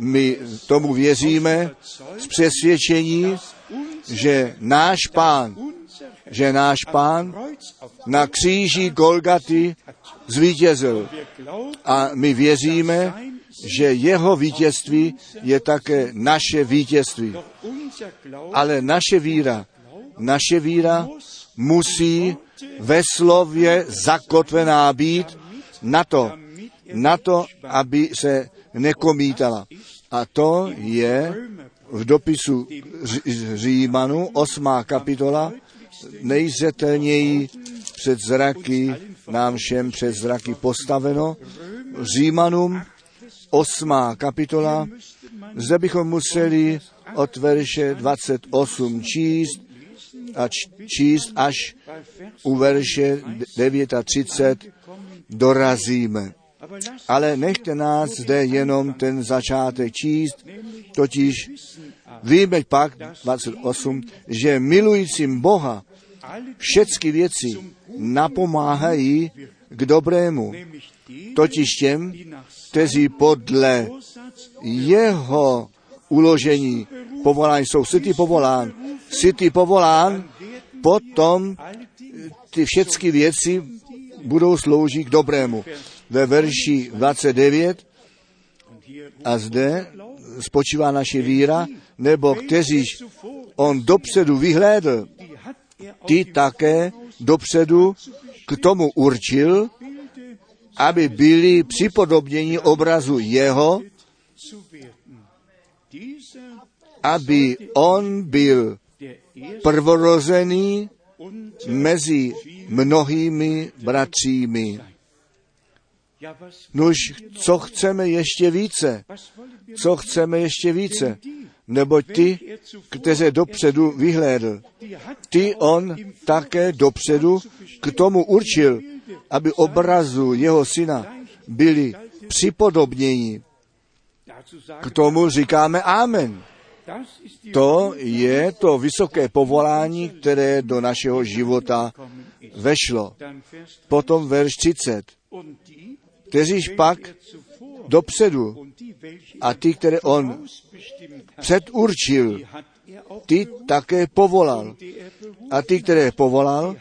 My tomu věříme z přesvědčení, že náš pán, že náš pán na kříži Golgaty zvítězil. A my věříme, že jeho vítězství je také naše vítězství. Ale naše víra, naše víra musí ve slově zakotvená být na to, na to, aby se nekomítala. A to je v dopisu Římanu, 8. kapitola, nejzetelněji před zraky, nám všem před zraky postaveno. Římanům, 8. kapitola, zde bychom museli od verše 28 číst a číst až u verše 39 dorazíme. Ale nechte nás zde jenom ten začátek číst, totiž víme pak, 28, že milujícím Boha všechny věci napomáhají k dobrému, totiž těm, kteří podle jeho uložení povolání jsou. Jsi ty povolán, jsi ty povolán, potom ty všechny věci budou sloužit k dobrému. Ve verši 29 a zde spočívá naše víra, nebo kteříž on dopředu vyhlédl, ty také dopředu k tomu určil, aby byli připodobněni obrazu jeho, aby on byl prvorozený mezi mnohými bratřími. Nož, co chceme ještě více? Co chceme ještě více? Nebo ty, kteří dopředu vyhlédl, ty on také dopředu k tomu určil, aby obrazu jeho syna byli připodobnění. K tomu říkáme Amen. To je to vysoké povolání, které do našeho života vešlo. Potom verš 30. Kteříž pak dopředu a ty, které on předurčil, ty také povolal. A ty, které povolal,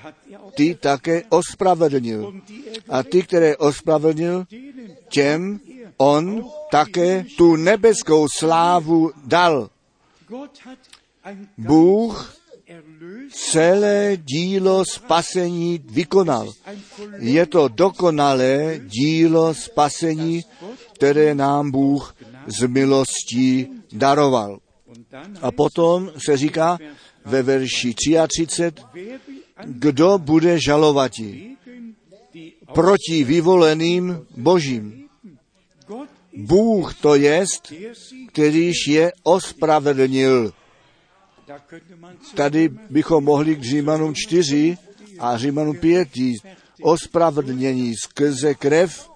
ty také ospravedlnil. A ty, které ospravedlnil, těm on také tu nebeskou slávu dal. Bůh celé dílo spasení vykonal. Je to dokonalé dílo spasení, které nám Bůh z milostí daroval. A potom se říká ve verši 33, kdo bude žalovati proti vyvoleným božím. Bůh to jest, kterýž je ospravedlnil. Tady bychom mohli k Římanům 4 a Římanům 5 jít. ospravedlnění skrze krev,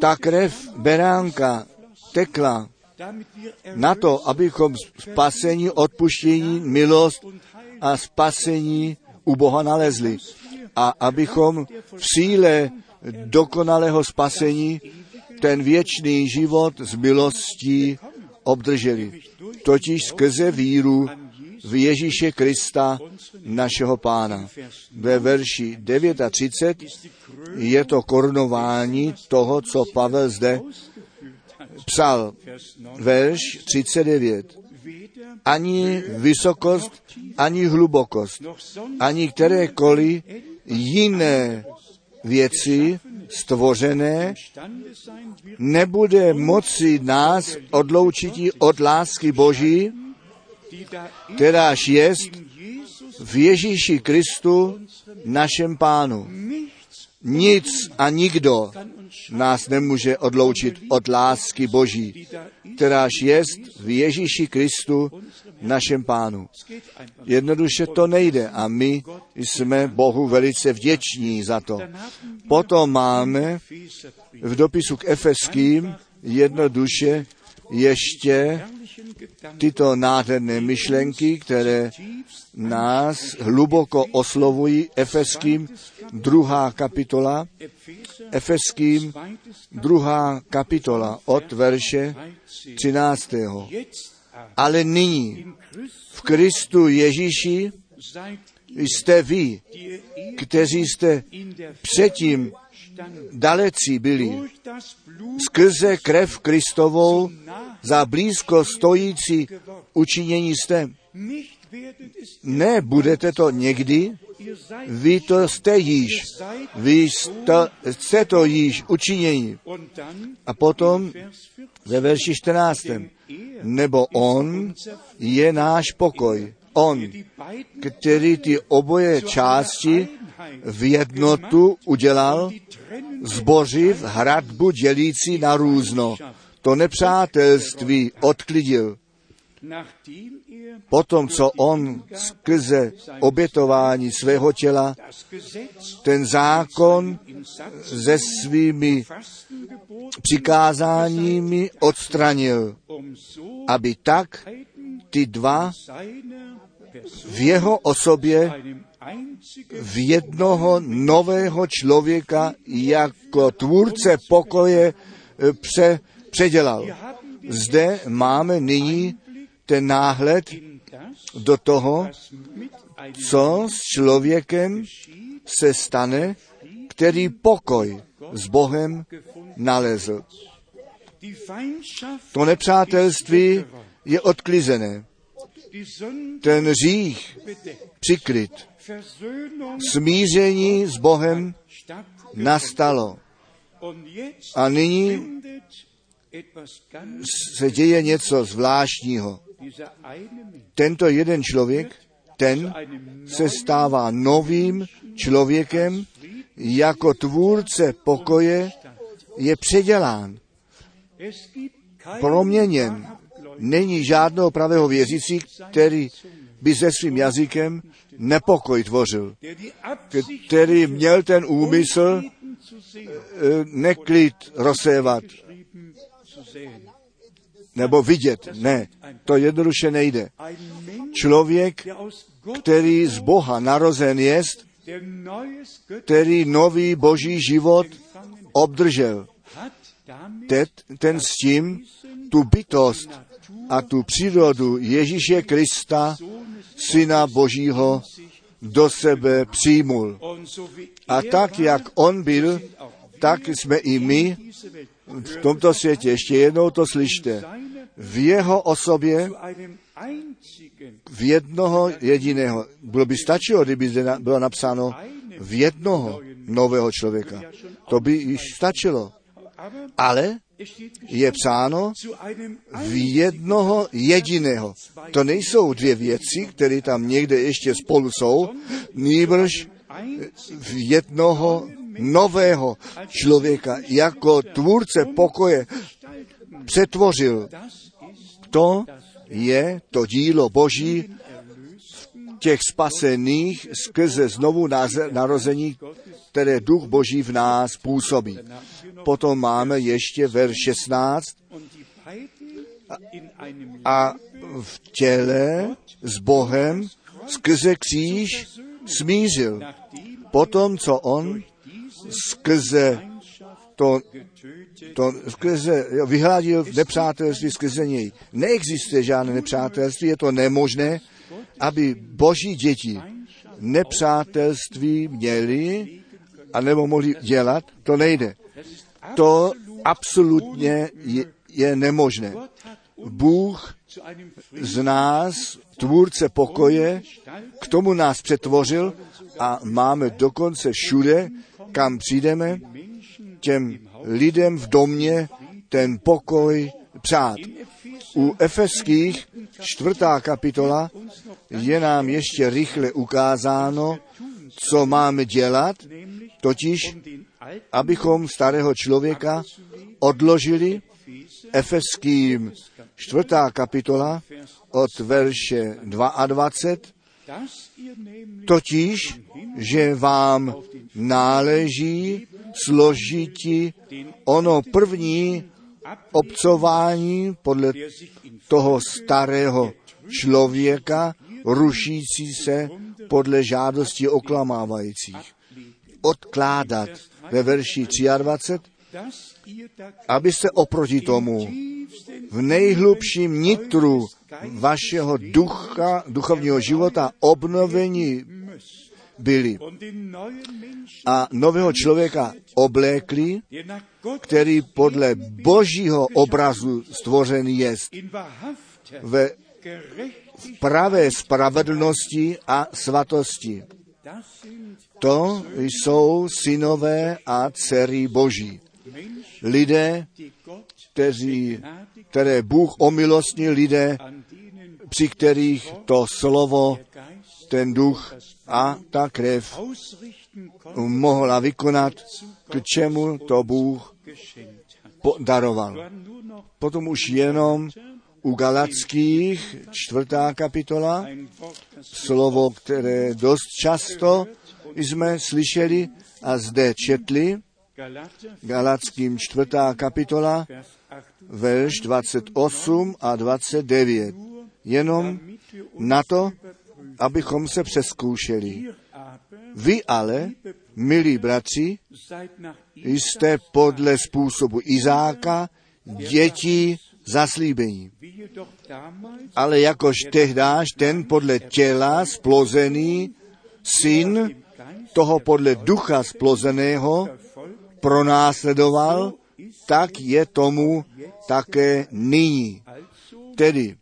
ta krev beránka tekla na to, abychom spasení, odpuštění, milost a spasení u Boha nalezli. A abychom v síle dokonalého spasení ten věčný život z milostí obdrželi. Totiž skrze víru v Ježíše Krista, našeho pána. Ve verši 39 je to korunování toho, co Pavel zde psal. Verš 39. Ani vysokost, ani hlubokost, ani kterékoliv jiné věci stvořené nebude moci nás odloučit od lásky Boží, kteráž jest v Ježíši Kristu, našem pánu. Nic a nikdo nás nemůže odloučit od lásky Boží, kteráž jest v Ježíši Kristu, našem pánu. Jednoduše to nejde a my jsme Bohu velice vděční za to. Potom máme v dopisu k Efeským jednoduše ještě tyto nádherné myšlenky, které nás hluboko oslovují Efeským, druhá kapitola, Efeským, druhá kapitola od verše 13. Ale nyní v Kristu Ježíši jste vy, kteří jste předtím dalecí byli, skrze krev Kristovou za blízko stojící učinění jste. Ne, budete to někdy, vy to jste již, vy jste, jste to již učinění. A potom ve verši 14. Nebo on je náš pokoj. On, který ty oboje části v jednotu udělal, zbořiv hradbu dělící na různo. To nepřátelství odklidil. Potom, co on skrze obětování svého těla ten zákon se svými přikázáními odstranil, aby tak ty dva v jeho osobě v jednoho nového člověka jako tvůrce pokoje pře, předělal. Zde máme nyní ten náhled do toho, co s člověkem se stane, který pokoj s Bohem nalezl. To nepřátelství je odklizené. Ten řích přikryt. Smíření s Bohem nastalo. A nyní se děje něco zvláštního. Tento jeden člověk, ten se stává novým člověkem, jako tvůrce pokoje je předělán, proměněn. Není žádného pravého věřící, který by se svým jazykem nepokoj tvořil, který měl ten úmysl eh, neklid rozsévat nebo vidět. Ne, to jednoduše nejde. Člověk, který z Boha narozen jest, který nový boží život obdržel, ten, ten s tím tu bytost a tu přírodu Ježíše Krista, Syna Božího, do sebe přijmul. A tak, jak on byl, tak jsme i my v tomto světě. Ještě jednou to slyšte. V jeho osobě v jednoho jediného. Bylo by stačilo, kdyby zde bylo napsáno v jednoho nového člověka. To by již stačilo. Ale je psáno v jednoho jediného. To nejsou dvě věci, které tam někde ještě spolu jsou, nýbrž v jednoho nového člověka jako tvůrce pokoje přetvořil. To je to dílo Boží těch spasených skrze znovu narození, které duch Boží v nás působí. Potom máme ještě verš 16 a v těle s Bohem skrze kříž smířil. Potom, co on skrze to, to skrze, vyhladil v nepřátelství skrze něj. Neexistuje žádné nepřátelství, je to nemožné, aby boží děti nepřátelství měli a nebo mohli dělat, to nejde. To absolutně je, je nemožné. Bůh z nás, tvůrce pokoje, k tomu nás přetvořil a máme dokonce všude, kam přijdeme, těm lidem v domě ten pokoj přát. U Efeských čtvrtá kapitola je nám ještě rychle ukázáno, co máme dělat, totiž abychom starého člověka odložili Efeským čtvrtá kapitola od verše 22, totiž, že vám náleží složiti ono první obcování podle toho starého člověka, rušící se podle žádosti oklamávajících. Odkládat ve verši 23, abyste oproti tomu v nejhlubším nitru vašeho ducha, duchovního života obnovení byli a nového člověka oblékli, který podle božího obrazu stvořený jest ve pravé spravedlnosti a svatosti. To jsou synové a dcery boží. Lidé, kteří, které Bůh omilostnil, lidé, při kterých to slovo, ten duch a ta krev mohla vykonat, k čemu to Bůh daroval. Potom už jenom u Galackých, čtvrtá kapitola, slovo, které dost často jsme slyšeli a zde četli, Galackým čtvrtá kapitola, verš 28 a 29. Jenom na to, abychom se přeskoušeli. Vy ale, milí bratři, jste podle způsobu Izáka děti zaslíbení. Ale jakož tehdáž ten podle těla splozený syn toho podle ducha splozeného pronásledoval, tak je tomu také nyní. Tedy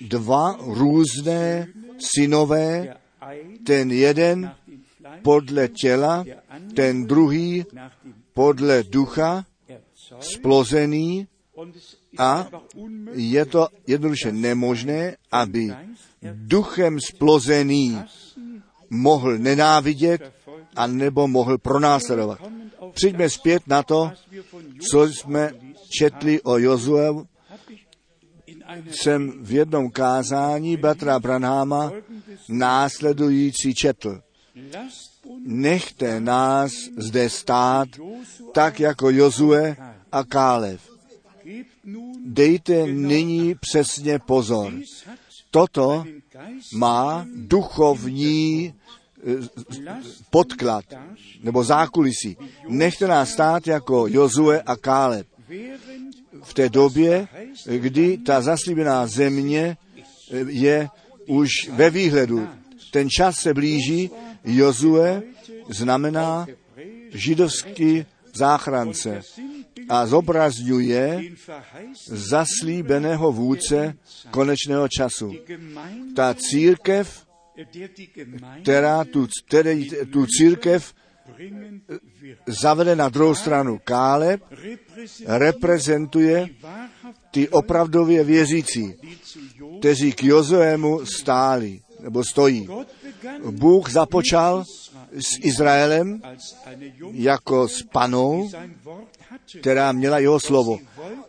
dva různé synové, ten jeden podle těla, ten druhý podle ducha, splozený a je to jednoduše nemožné, aby duchem splozený mohl nenávidět a nebo mohl pronásledovat. Přijďme zpět na to, co jsme četli o Jozue. Jsem v jednom kázání Batra Branháma následující četl. Nechte nás zde stát tak jako Jozue a Kálev. Dejte nyní přesně pozor. Toto má duchovní podklad nebo zákulisí. Nechte nás stát jako Jozue a Káleb. V té době, kdy ta zaslíbená země je už ve výhledu. Ten čas se blíží, Jozue znamená židovský záchrance a zobrazňuje zaslíbeného vůdce konečného času. Ta církev která tu, který, tu církev zavede na druhou stranu. Káleb reprezentuje ty opravdově věřící, kteří k Jozoému stáli, nebo stojí. Bůh započal s Izraelem jako s panou, která měla jeho slovo.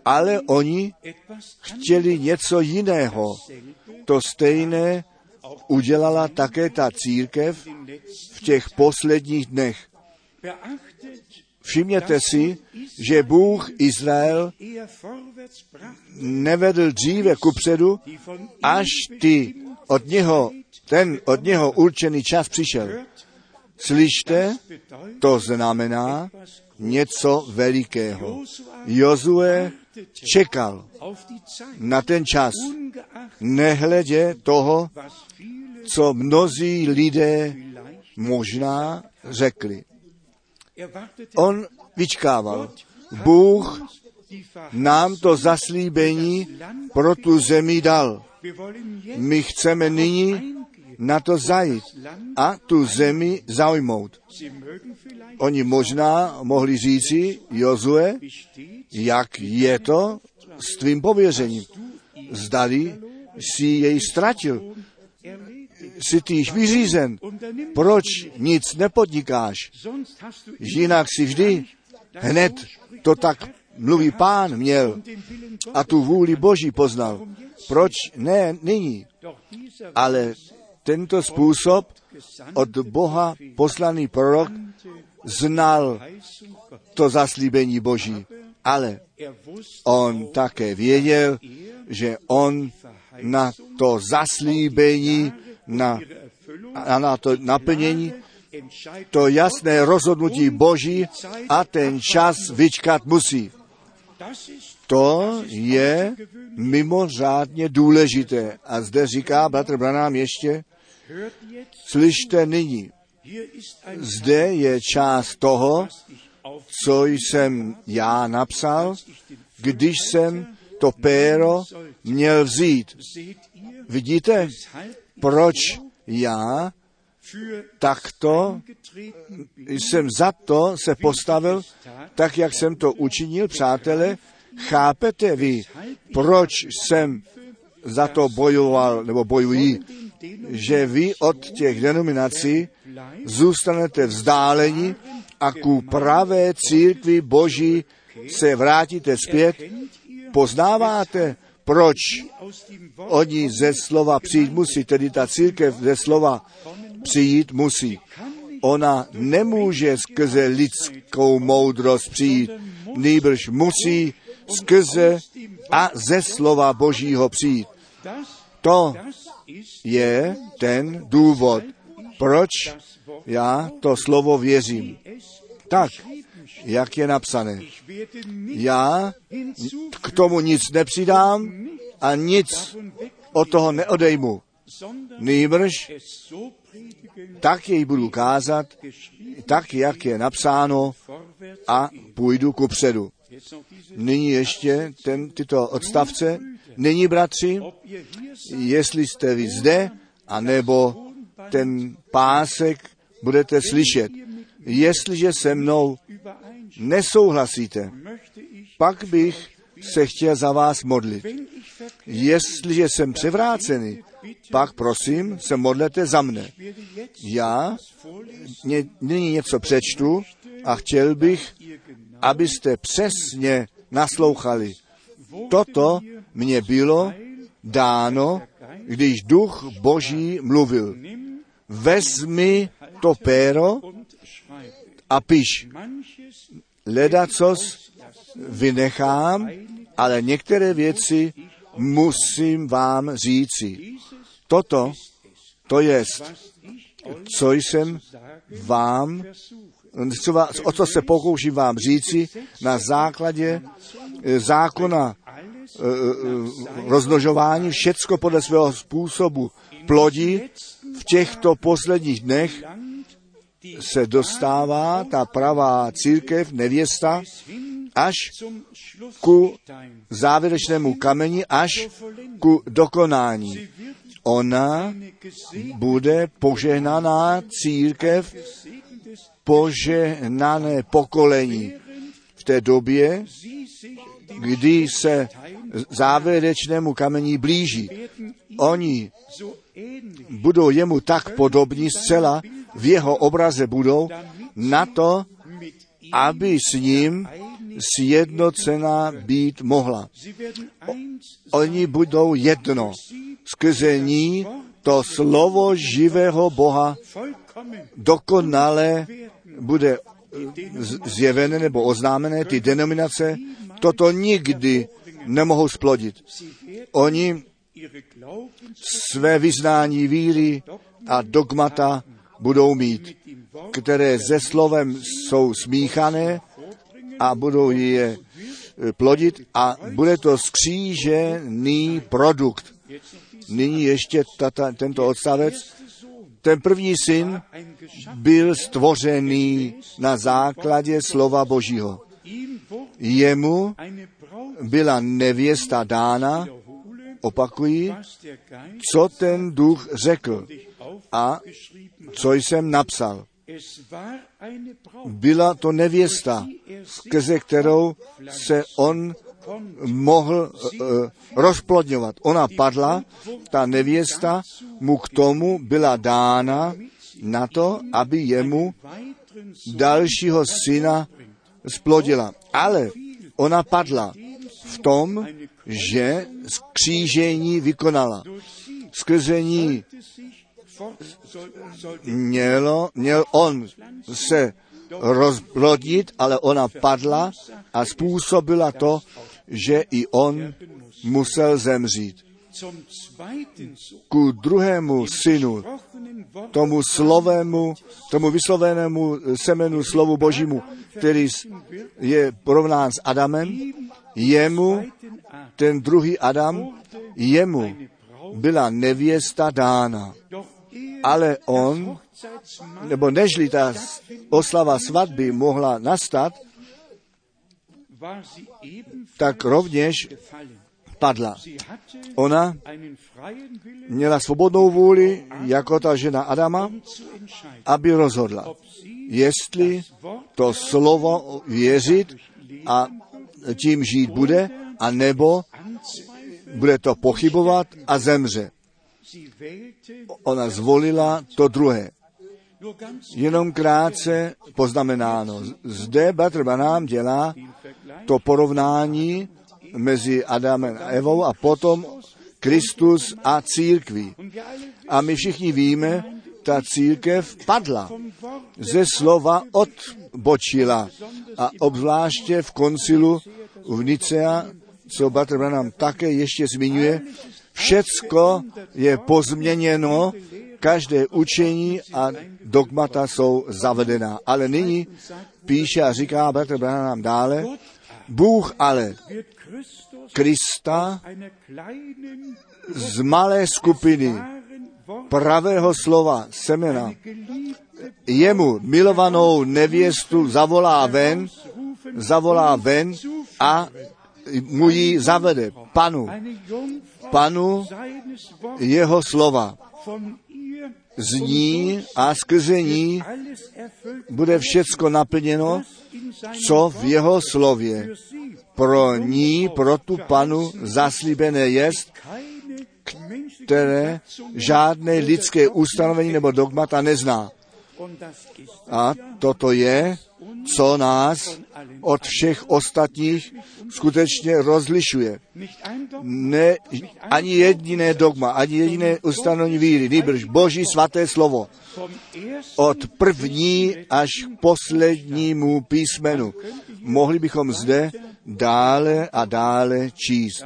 Ale oni chtěli něco jiného. To stejné udělala také ta církev v těch posledních dnech. Všimněte si, že Bůh Izrael nevedl dříve kupředu, až ty od něho, ten od něho určený čas přišel. Slyšte, to znamená něco velikého. Jozue čekal na ten čas, nehledě toho, co mnozí lidé možná řekli. On vyčkával. Bůh nám to zaslíbení pro tu zemi dal. My chceme nyní na to zajít a tu zemi zaujmout. Oni možná mohli říci, Jozue, jak je to s tvým pověřením. Zdali si jej ztratil. Jsi již vyřízen. Proč nic nepodnikáš? Jinak si vždy hned to tak mluví pán měl a tu vůli Boží poznal. Proč ne nyní? Ale tento způsob od Boha poslaný prorok znal to zaslíbení Boží, ale on také věděl, že on na to zaslíbení, na, na to naplnění, to jasné rozhodnutí Boží a ten čas vyčkat musí. To je mimořádně důležité. A zde říká bratr Branám ještě, slyšte nyní, zde je část toho, co jsem já napsal, když jsem to péro měl vzít. Vidíte, proč já takto jsem za to se postavil, tak jak jsem to učinil, přátelé, chápete vy, proč jsem za to bojoval, nebo bojují, že vy od těch denominací zůstanete vzdáleni a ku pravé církvi Boží se vrátíte zpět. Poznáváte, proč oni ze slova přijít musí, tedy ta církev ze slova přijít musí. Ona nemůže skrze lidskou moudrost přijít, nýbrž musí skrze a ze slova Božího přijít. To je ten důvod, proč já to slovo věřím. Tak, jak je napsané. Já k tomu nic nepřidám a nic od toho neodejmu. Nýbrž tak jej budu kázat, tak, jak je napsáno a půjdu ku předu. Nyní ještě ten, tyto odstavce. Nyní, bratři, jestli jste vy zde, anebo ten pásek budete slyšet. Jestliže se mnou nesouhlasíte, pak bych se chtěl za vás modlit. Jestliže jsem převrácený, pak prosím, se modlete za mne. Já nyní něco přečtu a chtěl bych, abyste přesně naslouchali. Toto mě bylo dáno, když duch Boží mluvil. Vezmi to péro a piš. Ledacos vynechám, ale některé věci musím vám říci. Toto, to jest, co jsem vám, o co se pokouším vám říci, na základě eh, zákona eh, eh, rozmnožování, všecko podle svého způsobu plodí, v těchto posledních dnech se dostává ta pravá církev, nevěsta, až ku závěrečnému kameni, až ku dokonání. Ona bude požehnaná církev, požehnané pokolení. V té době, kdy se závěrečnému kamení blíží, oni budou jemu tak podobní zcela, v jeho obraze budou, na to, aby s ním sjednocená být mohla. Oni budou jedno. Skrze ní to slovo živého Boha dokonale bude zjevené nebo oznámené, ty denominace, toto nikdy nemohou splodit. Oni své vyznání víry a dogmata budou mít, které se slovem jsou smíchané a budou je plodit a bude to skřížený produkt. Nyní ještě tata, tento odstavec. Ten první syn byl stvořený na základě slova Božího. Jemu byla nevěsta dána, opakuji, co ten duch řekl a co jsem napsal. Byla to nevěsta, skrze kterou se on mohl uh, rozplodňovat. Ona padla, ta nevěsta mu k tomu byla dána na to, aby jemu dalšího syna splodila. Ale ona padla v tom, že skřížení vykonala. Skrze ní mělo, měl on se rozplodit, ale ona padla a způsobila to, že i on musel zemřít. Ku druhému synu, tomu slovému, tomu vyslovenému semenu slovu Božímu, který je porovnán s Adamem, jemu, ten druhý Adam, jemu byla nevěsta dána. Ale on, nebo nežli ta oslava svatby mohla nastat, tak rovněž padla. Ona měla svobodnou vůli, jako ta žena Adama, aby rozhodla, jestli to slovo věřit a tím žít bude, a nebo bude to pochybovat a zemře. Ona zvolila to druhé. Jenom krátce poznamenáno. Zde Bratr Banám dělá to porovnání mezi Adamem a Evou a potom Kristus a církví. A my všichni víme, ta církev padla, ze slova odbočila a obzvláště v koncilu v Nicea, co Bratr Branham také ještě zmiňuje, všecko je pozměněno, každé učení a dogmata jsou zavedená. Ale nyní píše a říká Bratr Branham dále, Bůh ale Krista z malé skupiny pravého slova semena jemu milovanou nevěstu zavolá ven, zavolá ven a mu ji zavede panu, panu jeho slova. Z ní a skrze ní bude všecko naplněno, co v jeho slově pro ní, pro tu panu zaslíbené jest, které žádné lidské ustanovení nebo dogmata nezná. A toto je, co nás od všech ostatních skutečně rozlišuje. Ne, ani jediné dogma, ani jediné ustanovení víry, nýbrž Boží svaté slovo. Od první až k poslednímu písmenu. Mohli bychom zde dále a dále číst.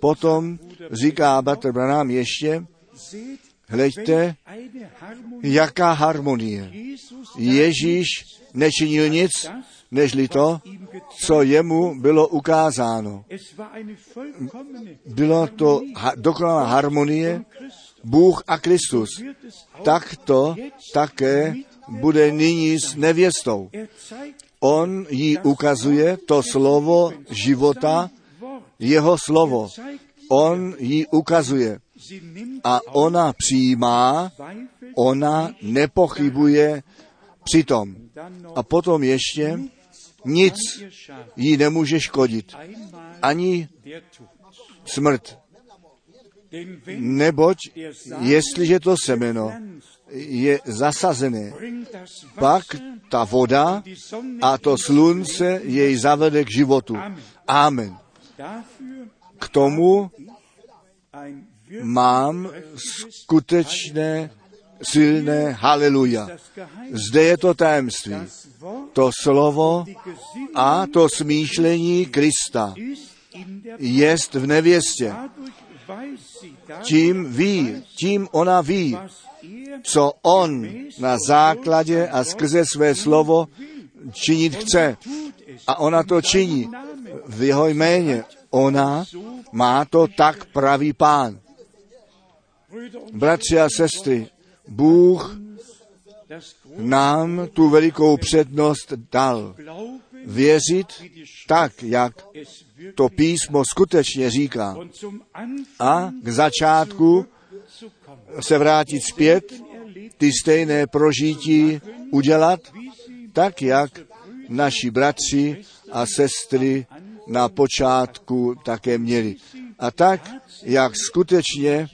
Potom říká Bater Branham ještě, hleďte, jaká harmonie. Ježíš nečinil nic, nežli to, co jemu bylo ukázáno. Bylo to dokonalá harmonie, Bůh a Kristus. Tak to také bude nyní s nevěstou. On jí ukazuje to slovo života, jeho slovo. On jí ukazuje. A ona přijímá, ona nepochybuje přitom. A potom ještě nic jí nemůže škodit. Ani smrt. Neboť jestliže to semeno je zasazené, pak ta voda a to slunce jej zavede k životu. Amen. K tomu mám skutečné silné haleluja. Zde je to tajemství. To slovo a to smýšlení Krista jest v nevěstě. Tím ví, tím ona ví, co on na základě a skrze své slovo činit chce. A ona to činí v jeho jméně. Ona má to tak pravý pán. Bratři a sestry, Bůh nám tu velikou přednost dal. Věřit tak, jak to písmo skutečně říká. A k začátku se vrátit zpět, ty stejné prožití udělat, tak jak naši bratři a sestry na počátku také měli. A tak, jak skutečně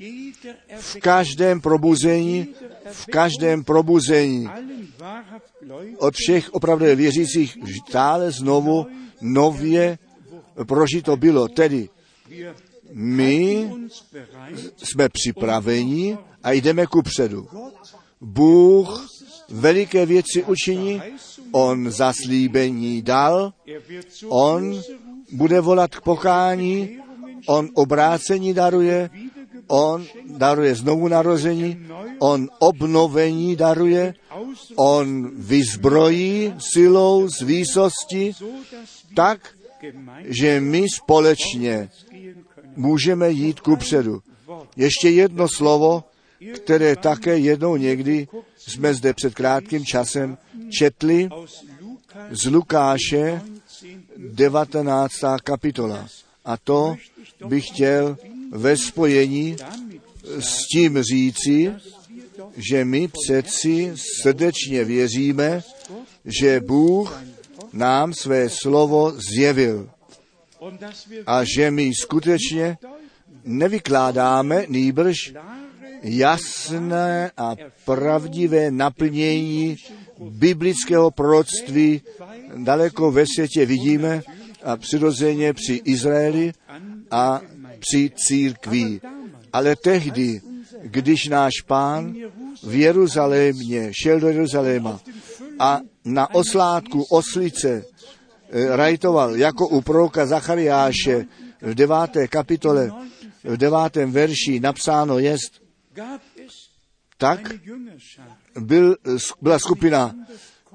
v každém probuzení, v každém probuzení od všech opravdu věřících stále znovu nově prožito bylo. Tedy my jsme připraveni a jdeme ku předu. Bůh veliké věci učiní, on zaslíbení dal, on bude volat k pokání, on obrácení daruje, on daruje znovu narození, on obnovení daruje, on vyzbrojí silou z výsosti, tak, že my společně můžeme jít ku předu. Ještě jedno slovo, které také jednou někdy jsme zde před krátkým časem četli z Lukáše 19. kapitola. A to bych chtěl ve spojení s tím říci, že my přeci srdečně věříme, že Bůh nám své slovo zjevil a že my skutečně nevykládáme nýbrž jasné a pravdivé naplnění biblického proroctví daleko ve světě vidíme a přirozeně při Izraeli a při církví. Ale tehdy, když náš pán v Jeruzalémě šel do Jeruzaléma a na oslátku oslice eh, rajtoval jako u proroka Zachariáše v deváté kapitole, v devátém verši napsáno jest, tak byl, byla skupina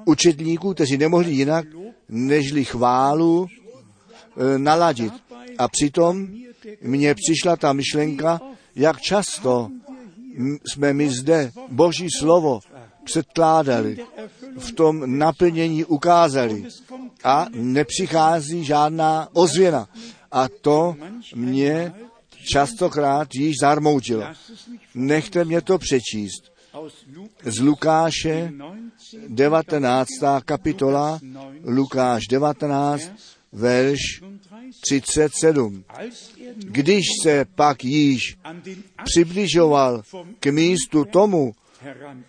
učetníků, kteří nemohli jinak, nežli chválu e, naladit. A přitom mně přišla ta myšlenka, jak často jsme my zde Boží slovo předkládali, v tom naplnění ukázali a nepřichází žádná ozvěna. A to mě častokrát již zarmoutilo. Nechte mě to přečíst. Z Lukáše 19. kapitola, Lukáš 19, verš 37. Když se pak již přibližoval k místu tomu,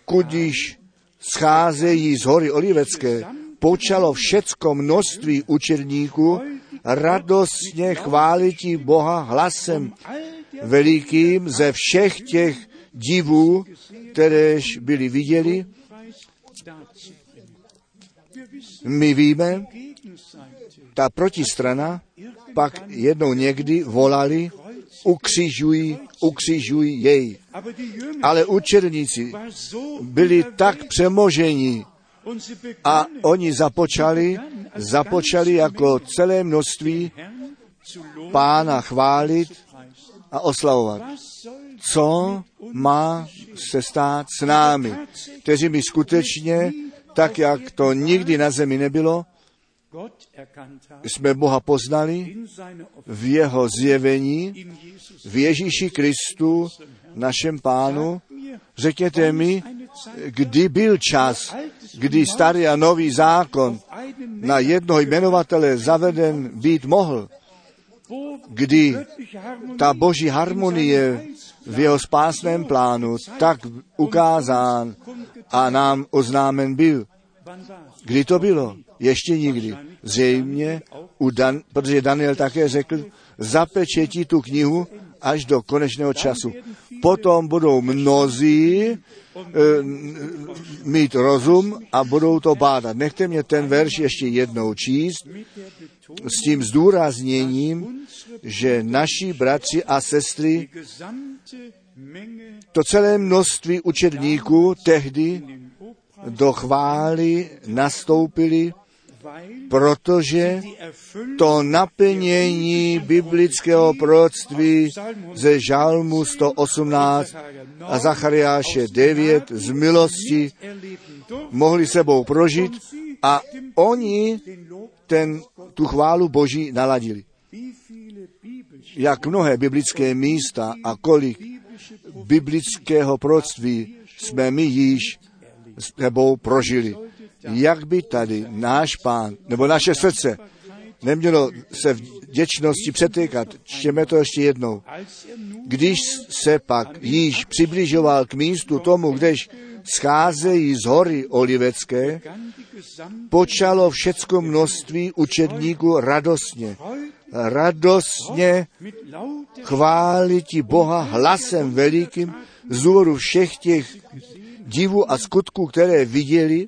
kudiž scházejí z hory Olivecké, počalo všecko množství učedníků radostně chválití Boha hlasem velikým ze všech těch divů, kteréž byli viděli. My víme, ta protistrana pak jednou někdy volali, ukřižují, ukřižují jej. Ale učedníci byli tak přemoženi a oni započali, započali jako celé množství pána chválit a oslavovat. Co má se stát s námi, kteří my skutečně, tak jak to nikdy na zemi nebylo, jsme Boha poznali v jeho zjevení, v Ježíši Kristu, našem pánu. Řekněte mi, kdy byl čas, kdy starý a nový zákon na jednoho jmenovatele zaveden být mohl, kdy ta boží harmonie v jeho spásném plánu tak ukázán a nám oznámen byl. Kdy to bylo? Ještě nikdy. Zřejmě, u Dan, protože Daniel také řekl, zapečetí tu knihu až do konečného času. Potom budou mnozí e, mít rozum a budou to bádat. Nechte mě ten verš ještě jednou číst s tím zdůrazněním, že naši bratři a sestry, to celé množství učedníků tehdy do chvály nastoupili, protože to naplnění biblického proroctví ze Žalmu 118 a Zachariáše 9 z milosti mohli sebou prožít a oni ten, tu chválu Boží naladili. Jak mnohé biblické místa a kolik biblického proroctví jsme my již s tebou prožili. Jak by tady náš pán, nebo naše srdce, nemělo se v děčnosti přetýkat. Čtěme to ještě jednou. Když se pak již přibližoval k místu tomu, kdež scházejí z hory Olivecké, počalo všecko množství učedníků radostně, radostně chválit Boha hlasem velikým z důvodu všech těch divů a skutků, které viděli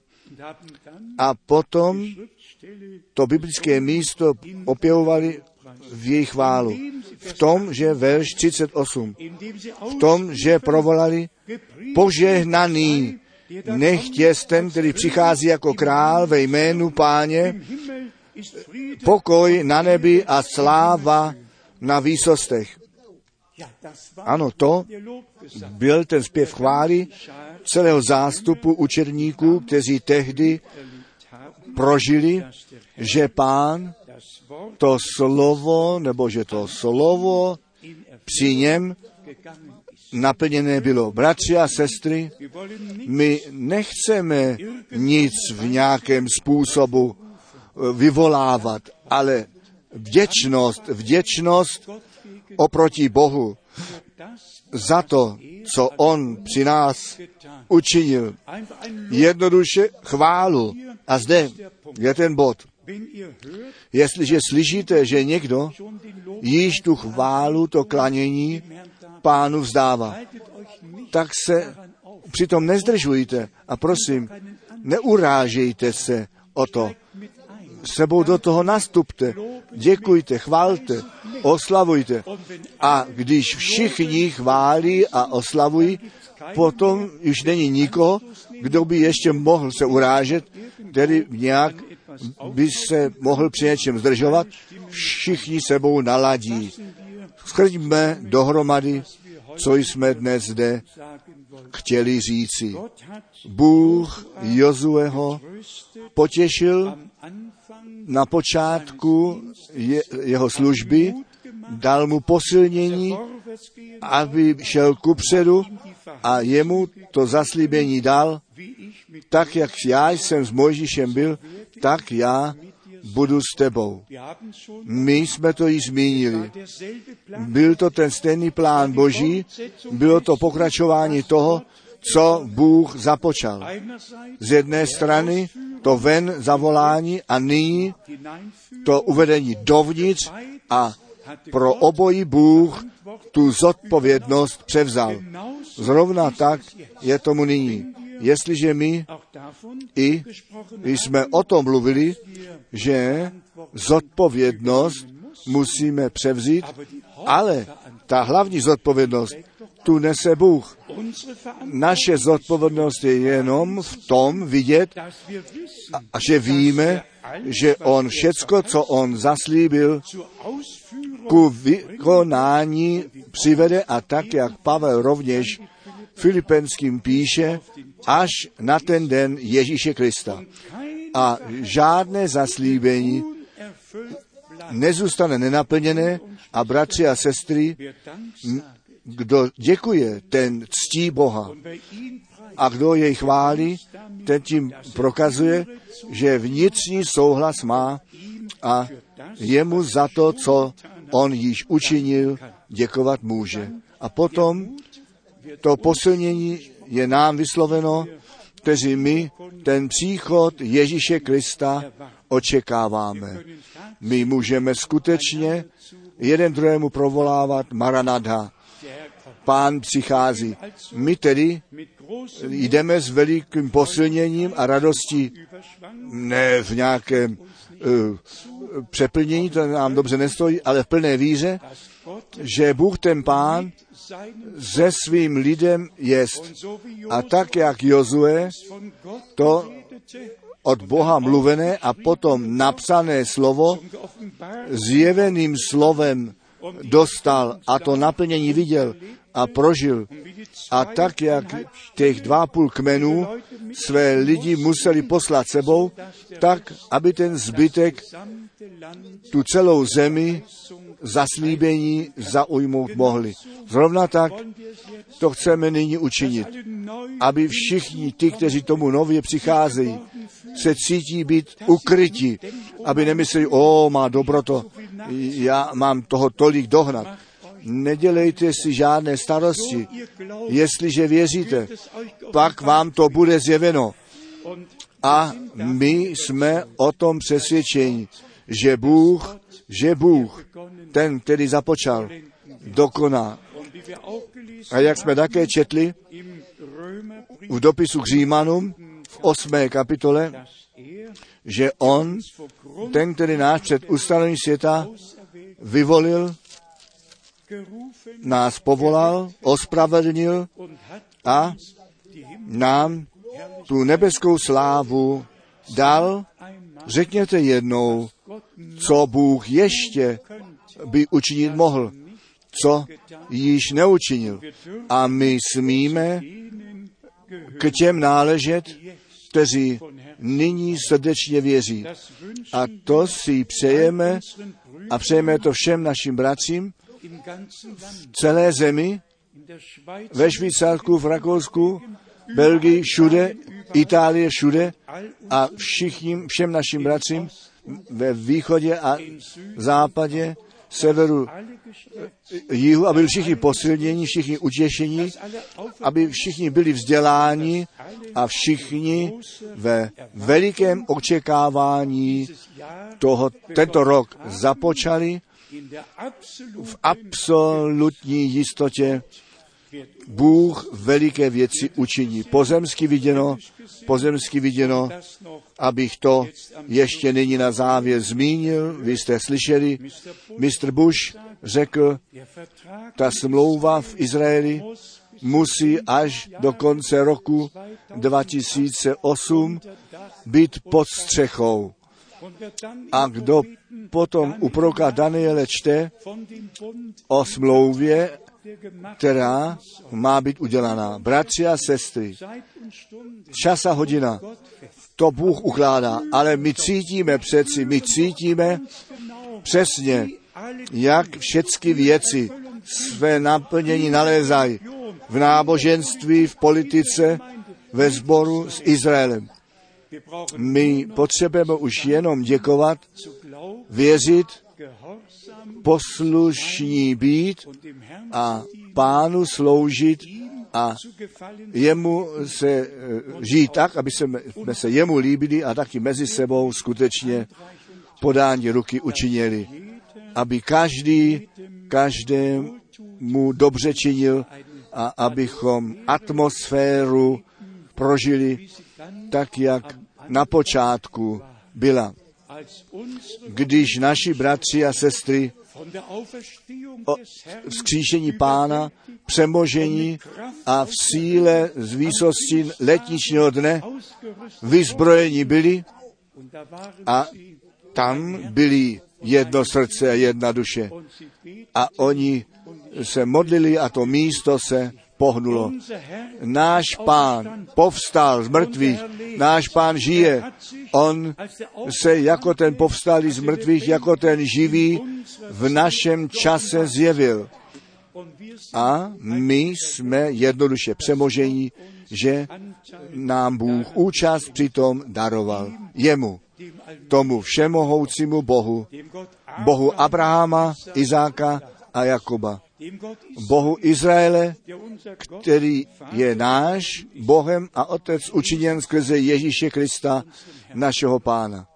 a potom to biblické místo opěvovali v jejich chválu. V tom, že verš 38, v tom, že provolali požehnaný, nechtě ten, který přichází jako král ve jménu páně, pokoj na nebi a sláva na výsostech. Ano, to byl ten zpěv chvály celého zástupu učedníků, kteří tehdy prožili, že pán to slovo, nebo že to slovo při něm naplněné bylo. Bratři a sestry, my nechceme nic v nějakém způsobu vyvolávat, ale vděčnost, vděčnost oproti Bohu za to, co On při nás učinil. Jednoduše chválu. A zde je ten bod. Jestliže slyšíte, že někdo již tu chválu, to klanění pánu vzdává, tak se přitom nezdržujte a prosím, neurážejte se o to. Sebou do toho nastupte, děkujte, chválte, oslavujte. A když všichni chválí a oslavují, potom už není nikoho, kdo by ještě mohl se urážet, který nějak by se mohl při něčem zdržovat, všichni sebou naladí. Schrďme dohromady, co jsme dnes zde chtěli říci. Bůh Jozueho potěšil na počátku je, jeho služby, dal mu posilnění, aby šel kupředu a jemu to zaslíbení dal, tak jak já jsem s Mojžíšem byl, tak já budu s tebou. My jsme to již zmínili. Byl to ten stejný plán Boží, bylo to pokračování toho, co Bůh započal. Z jedné strany to ven zavolání a nyní to uvedení dovnitř a pro obojí Bůh tu zodpovědnost převzal. Zrovna tak je tomu nyní. Jestliže my i jsme o tom mluvili, že zodpovědnost musíme převzít, ale ta hlavní zodpovědnost tu nese Bůh. Naše zodpovědnost je jenom v tom vidět, a že víme, že On všecko, co On zaslíbil, ku vykonání přivede a tak, jak Pavel rovněž Filipenským píše, až na ten den Ježíše Krista. A žádné zaslíbení nezůstane nenaplněné a bratři a sestry, kdo děkuje, ten ctí Boha. A kdo jej chválí, ten tím prokazuje, že vnitřní souhlas má a jemu za to, co on již učinil, děkovat může. A potom to posilnění je nám vysloveno, kteří my ten příchod Ježíše Krista očekáváme. My můžeme skutečně jeden druhému provolávat Maranatha. Pán přichází. My tedy jdeme s velikým posilněním a radostí, ne v nějakém uh, přeplnění, to nám dobře nestojí, ale v plné víře, že Bůh ten pán se svým lidem jest. A tak, jak Jozue to od Boha mluvené a potom napsané slovo zjeveným slovem dostal a to naplnění viděl a prožil. A tak, jak těch dva půl kmenů své lidi museli poslat sebou, tak, aby ten zbytek tu celou zemi zaslíbení zaujmout mohli. Zrovna tak to chceme nyní učinit, aby všichni ti, kteří tomu nově přicházejí, se cítí být ukryti, aby nemysleli, o, má dobroto, já mám toho tolik dohnat. Nedělejte si žádné starosti. Jestliže věříte, pak vám to bude zjeveno. A my jsme o tom přesvědčení, že Bůh, že Bůh, ten, který započal, dokoná. A jak jsme také četli v dopisu k Římanům v osmé kapitole, že on, ten, který nás před ustanovení světa vyvolil, nás povolal, ospravedlnil a nám tu nebeskou slávu dal. Řekněte jednou, co Bůh ještě by učinit mohl, co již neučinil. A my smíme k těm náležet, kteří nyní srdečně věří. A to si přejeme a přejeme to všem našim bratřím v celé zemi, ve Švýcarsku, v Rakousku, Belgii, všude, Itálie, všude a všichni, všem našim bratřím ve východě a západě, severu, jihu, aby byli všichni posilnění, všichni utěšení, aby všichni byli vzděláni a všichni ve velikém očekávání toho, tento rok započali v absolutní jistotě Bůh veliké věci učiní. Pozemsky viděno, pozemsky viděno, abych to ještě nyní na závěr zmínil. Vy jste slyšeli, Mr. Bush řekl, ta smlouva v Izraeli musí až do konce roku 2008 být pod střechou. A kdo potom u proroka Daniele čte o smlouvě, která má být udělaná. Bratři a sestry, čas a hodina, to Bůh ukládá, ale my cítíme přeci, my cítíme přesně, jak všechny věci své naplnění nalézají v náboženství, v politice, ve sboru s Izraelem. My potřebujeme už jenom děkovat, věřit, poslušní být a pánu sloužit a jemu se eh, žít tak, aby jsme se jemu líbili a taky mezi sebou skutečně podání ruky učinili, aby každý, každému dobře činil a abychom atmosféru prožili tak, jak na počátku byla. Když naši bratři a sestry o vzkříšení pána, přemožení a v síle z výsosti letničního dne vyzbrojeni byli a tam byli jedno srdce a jedna duše. A oni se modlili a to místo se pohnulo. Náš pán povstal z mrtvých, náš pán žije. On se jako ten povstalý z mrtvých, jako ten živý v našem čase zjevil. A my jsme jednoduše přemožení, že nám Bůh účast přitom daroval. Jemu, tomu všemohoucímu Bohu, Bohu Abrahama, Izáka a Jakoba. Bohu Izraele, který je náš Bohem a Otec učiněn skrze Ježíše Krista, našeho Pána.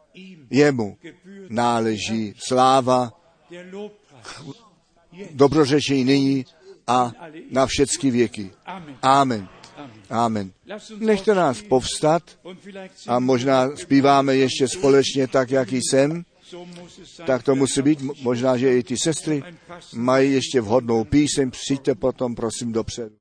Jemu náleží sláva dobrořečení nyní a na všechny věky. Amen. Amen. Nechte nás povstat a možná zpíváme ještě společně tak, jak jsem. Tak to musí být. Možná, že i ty sestry mají ještě vhodnou píseň. Přijďte potom, prosím, dopředu.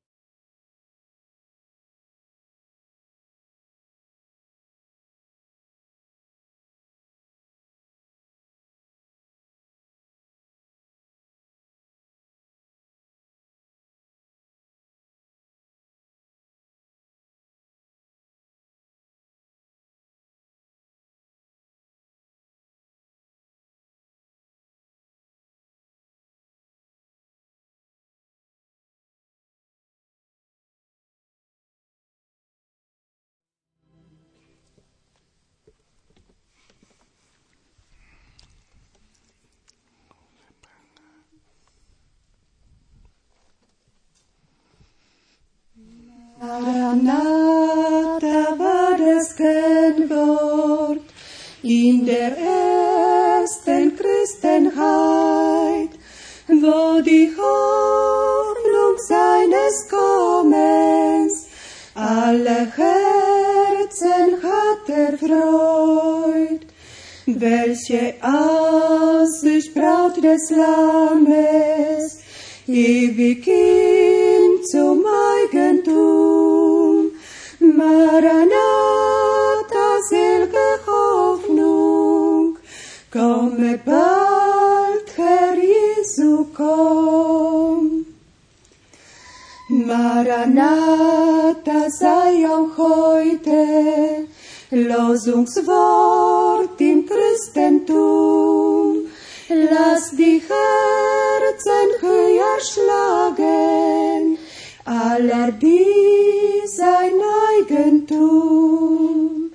Losungswort im Christentum. Lass die Herzen höher schlagen, aller die sein Eigentum.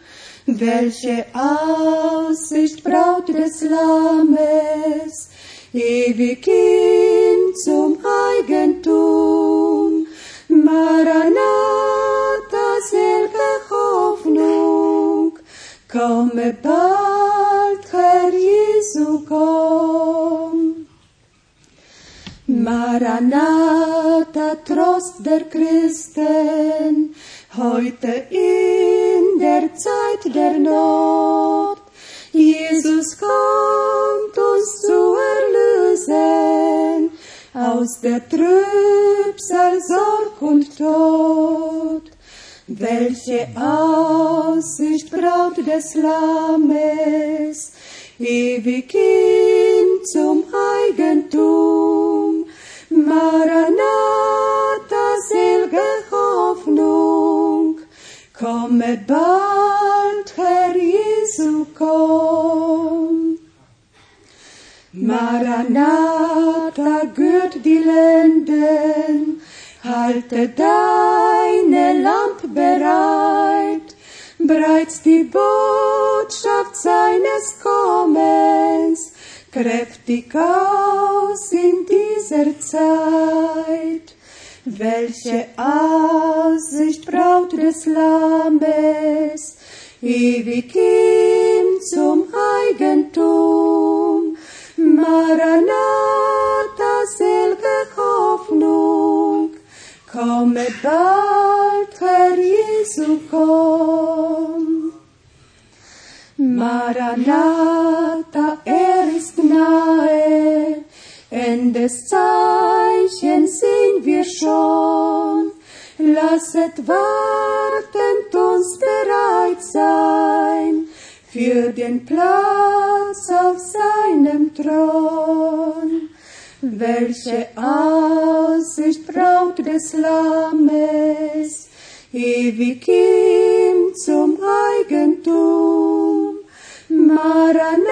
Welche Aussicht Braut des Lammes, ewig ihm zum Eigentum. Komme bald, Herr Jesu, komm. Maranatha, Trost der Christen, heute in der Zeit der Not. Jesus kommt uns zu erlösen aus der Trübsal, Sorg und Tod. Welche Aussicht Braut des Lammes, ewig ihm zum Eigentum. Maranatha, selge Hoffnung, komme bald, Herr Jesu, komm. Maranatha, gürt die Lenden, halte deine Lamp bereit, breit's die Botschaft seines Kommens kräftig aus in dieser Zeit. Welche Aussicht Braut des Lammes, ewig ihm zum Eigentum. Maranatha, Hoffnung, komme bald, Herr Jesu, komm. Maranatha, er ist nahe, Endes Zeichen sehen wir schon. Lasset wartend uns bereit sein für den Platz auf seinem Thron. Welche Aussicht Braut des Lammes, ewig ihm zum Eigentum. Maranatha,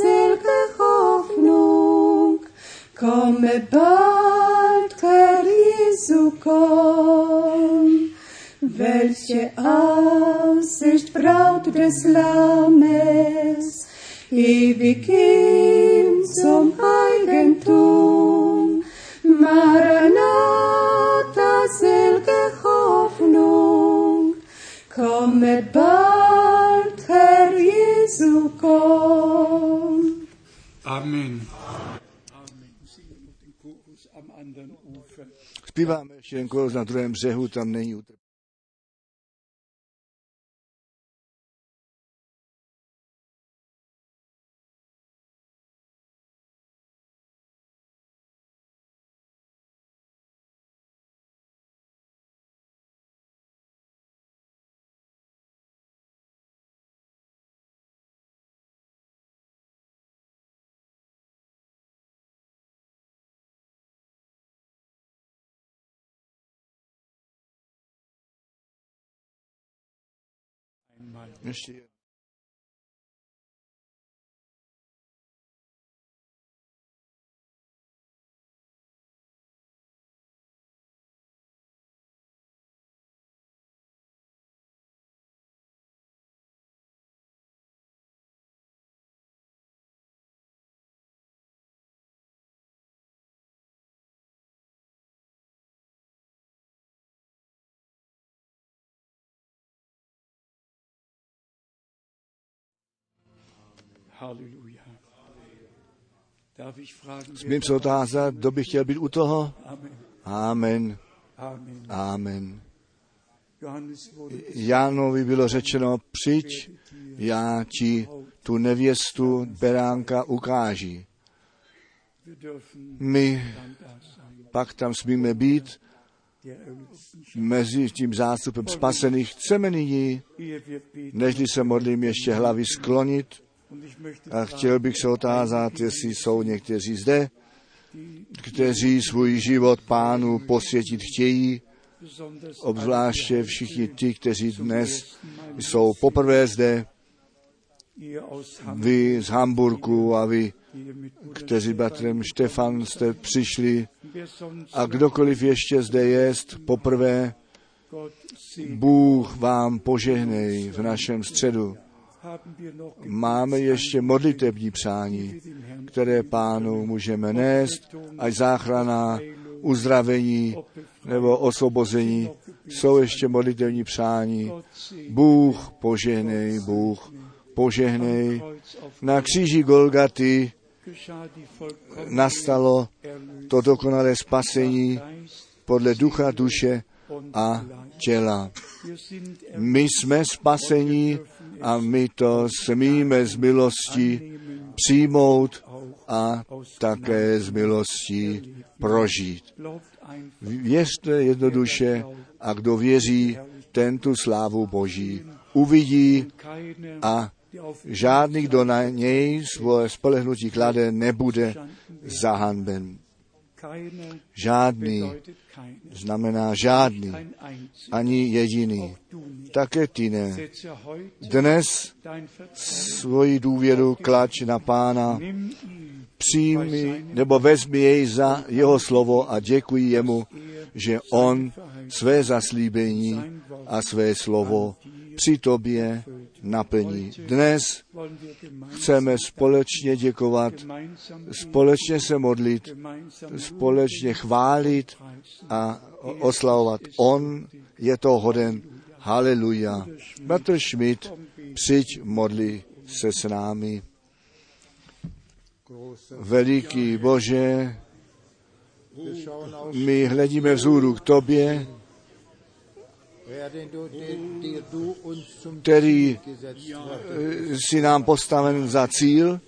selge Hoffnung, komme bald, Herr Jesu, komm. Welche Aussicht Braut des Lammes, ewig ihm zum Eigentum. Maranatha, selge Hoffnung, komme bald, Herr Jesu, komm. Amen. Zpíváme ještě kolos na druhém břehu, tam není utrpení. Amen. Smím se otázat, kdo by chtěl být u toho? Amen. Amen, Jánovi bylo řečeno, přijď, já ti tu nevěstu beránka ukáží. My pak tam smíme být mezi tím zástupem spasených. Chceme nyní, nežli se modlím, ještě hlavy sklonit a chtěl bych se otázat, jestli jsou někteří zde, kteří svůj život pánu posvětit chtějí, obzvláště všichni ti, kteří dnes jsou poprvé zde, vy z Hamburgu a vy, kteří bratrem Štefan jste přišli a kdokoliv ještě zde jest poprvé, Bůh vám požehnej v našem středu. Máme ještě modlitební přání, které pánu můžeme nést, ať záchrana, uzdravení nebo osvobození. Jsou ještě modlitevní přání. Bůh požehnej, Bůh požehnej. Na kříži Golgaty nastalo to dokonalé spasení podle ducha, duše a těla. My jsme spasení a my to smíme z milosti přijmout a také z milosti prožít. Věřte jednoduše a kdo věří, ten tu slávu Boží uvidí a žádný, kdo na něj svoje spolehnutí klade, nebude zahanben. Žádný znamená žádný, ani jediný. Také ty ne. Dnes svoji důvěru klač na pána, přijmi nebo vezmi jej za jeho slovo a děkuji jemu, že on své zaslíbení a své slovo při tobě naplní. Dnes chceme společně děkovat, společně se modlit, společně chválit a oslavovat. On je to hoden. Haleluja. Bratr Schmidt, přijď modli se s námi. Veliký Bože, my hledíme vzhůru k tobě, který eh, si nám postaven za cíl.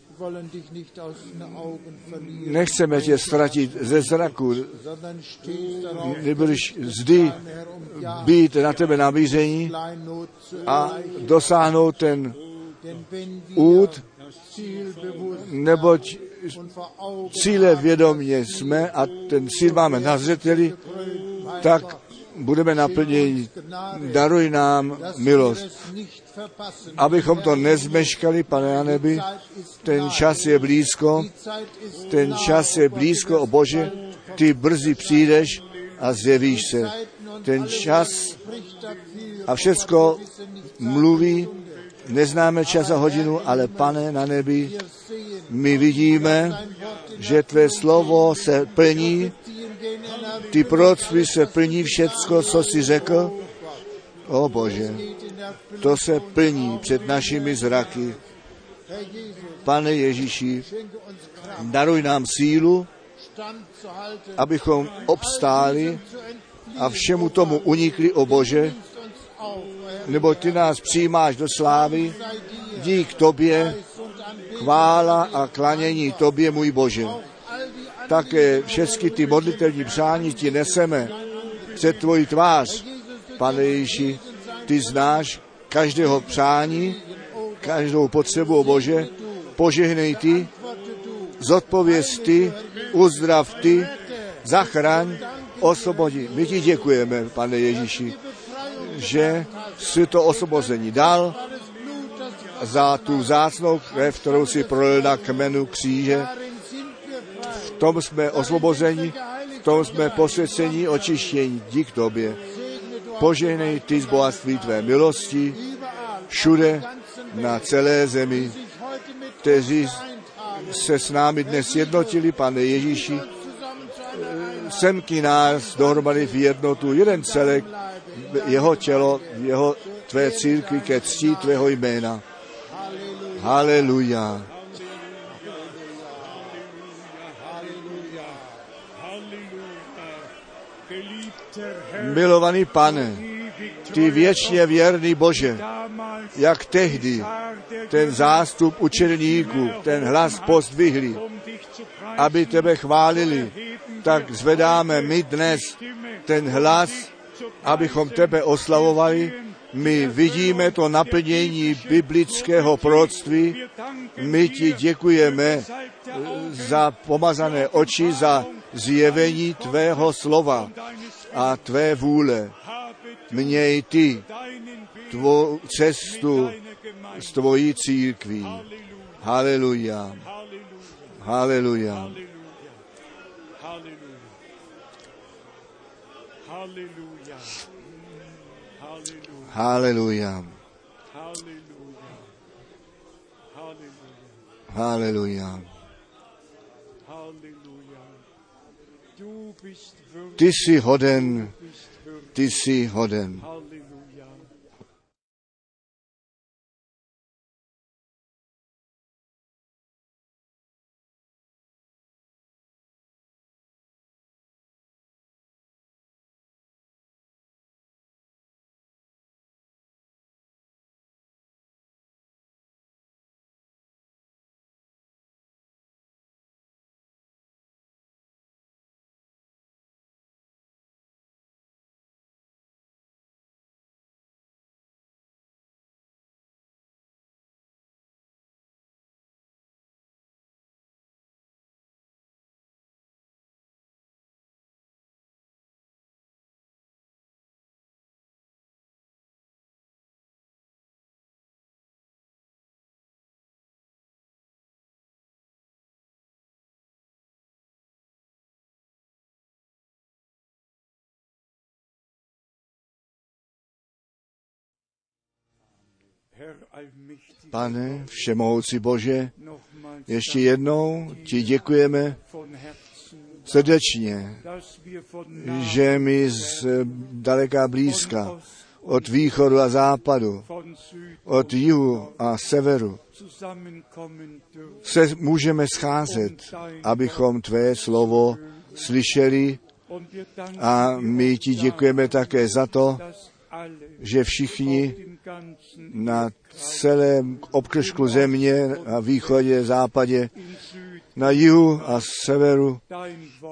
Nechceme tě ztratit ze zraku, nebož zdy být na tebe nabízení a dosáhnout ten út, neboť cíle vědomě jsme a ten cíl máme na zřeteli, tak budeme naplněni. Daruj nám milost, abychom to nezmeškali, pane na nebi. Ten čas je blízko, ten čas je blízko, o Bože, ty brzy přijdeš a zjevíš se. Ten čas a všecko mluví, neznáme čas a hodinu, ale pane na nebi, my vidíme, že tvé slovo se plní, ty proroctví se plní všecko, co jsi řekl. O Bože, to se plní před našimi zraky. Pane Ježíši, daruj nám sílu, abychom obstáli a všemu tomu unikli, o Bože, nebo ty nás přijímáš do slávy, dík tobě, chvála a klanění tobě, můj Bože. Také všechny ty modlitelní přání ti neseme před tvoji tvář. Pane Ježíši, ty znáš každého přání, každou potřebu, o Bože, požehnej ty, zodpověz ty, uzdrav ty, zachraň, osvobodí. My ti děkujeme, pane Ježíši, že si to osvobození dal za tu zácnou krev, kterou si prolil na kmenu kříže. Tom jsme osvobozeni, v tom jsme posvěcení, očištění. Dík tobě. Požehnej ty z bohatství tvé milosti všude na celé zemi, kteří se s námi dnes jednotili, pane Ježíši, semky nás dohromady v jednotu, jeden celek, jeho tělo, jeho tvé církvi ke ctí tvého jména. Haleluja. Milovaný pane, ty věčně věrný Bože, jak tehdy ten zástup učeníků, ten hlas pozdvihli, aby tebe chválili, tak zvedáme my dnes ten hlas, abychom tebe oslavovali. My vidíme to naplnění biblického proroctví. My ti děkujeme za pomazané oči, za zjevení tvého slova a tvé vůle. Měj ty tvou cestu s tvojí církví. Haleluja. Haleluja. Haleluja. Haleluja. Ty jsi hoden, ty jsi hoden. Pane, všemohoucí Bože, ještě jednou ti děkujeme srdečně, že my z daleka blízka, od východu a západu, od jihu a severu, se můžeme scházet, abychom tvé slovo slyšeli. A my ti děkujeme také za to, že všichni na celém obkržku země, na východě, západě, na jihu a severu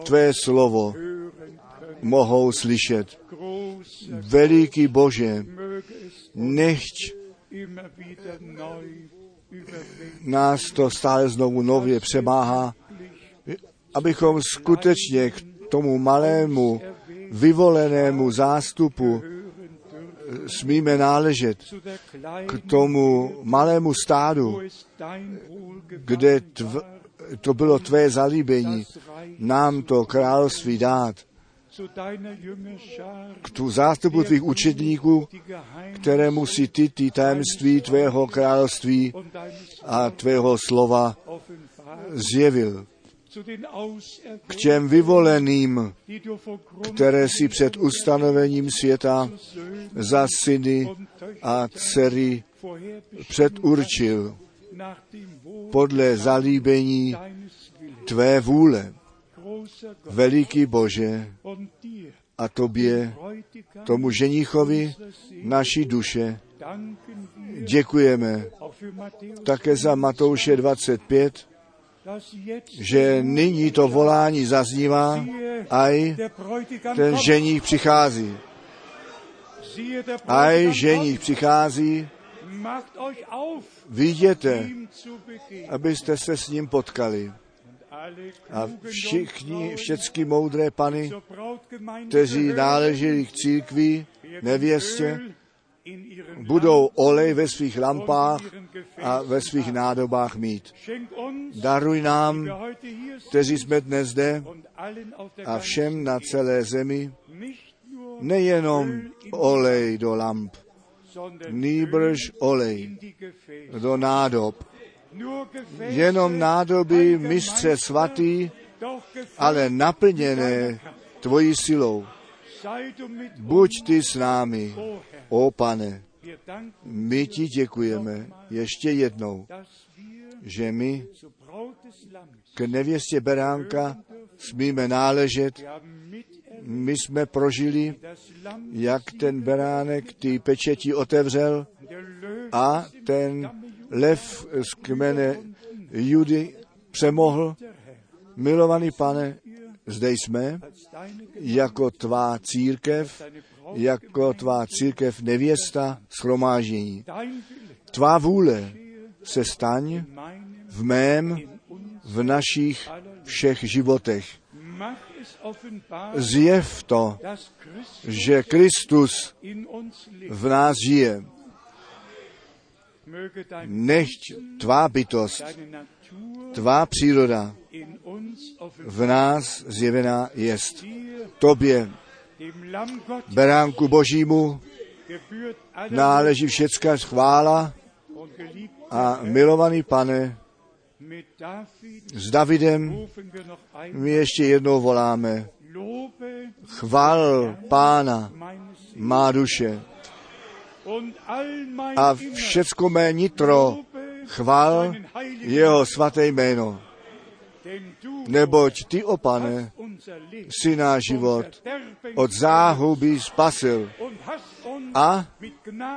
tvé slovo mohou slyšet. Veliký Bože, nechť nás to stále znovu nově přemáhá, abychom skutečně k tomu malému vyvolenému zástupu smíme náležet k tomu malému stádu, kde tv, to bylo tvé zalíbení, nám to království dát, k tu zástupu tvých učedníků, kterému si ty, ty tajemství tvého království a tvého slova zjevil k těm vyvoleným, které si před ustanovením světa za syny a dcery předurčil podle zalíbení tvé vůle. veliký Bože, a tobě, tomu Seele, naší duše, děkujeme také za Matouše 25, dass jetzt že nyní to volání zaznívá, aj ten ženích přichází. Aj ženích přichází, viděte, abyste se s ním potkali. A všichni, všechny moudré pany, kteří náleželi k církvi, nevěstě, budou olej ve svých lampách a ve svých nádobách mít. Daruj nám, kteří jsme dnes zde a všem na celé zemi, nejenom olej do lamp, nýbrž olej do nádob. Jenom nádoby mistře svatý, ale naplněné tvojí silou. Buď ty s námi, o pane. My ti děkujeme ještě jednou, že my k nevěstě Beránka smíme náležet. My jsme prožili, jak ten beránek ty pečeti otevřel a ten lev z kmene Judy přemohl. Milovaný pane, zde jsme jako tvá církev, jako tvá církev nevěsta Wille Tvá vůle se staň v mém, v našich všech životech. Zjev to, že Kristus v nás žije. Nechť tvá bytost, tvá příroda v nás zjevená jest. Tobě, beránku božímu, náleží všecká chvála a milovaný pane, s Davidem my ještě jednou voláme, chval pána, má duše a všecko mé nitro chval jeho svaté jméno. Neboť ty, o pane, si náš život od záhuby spasil a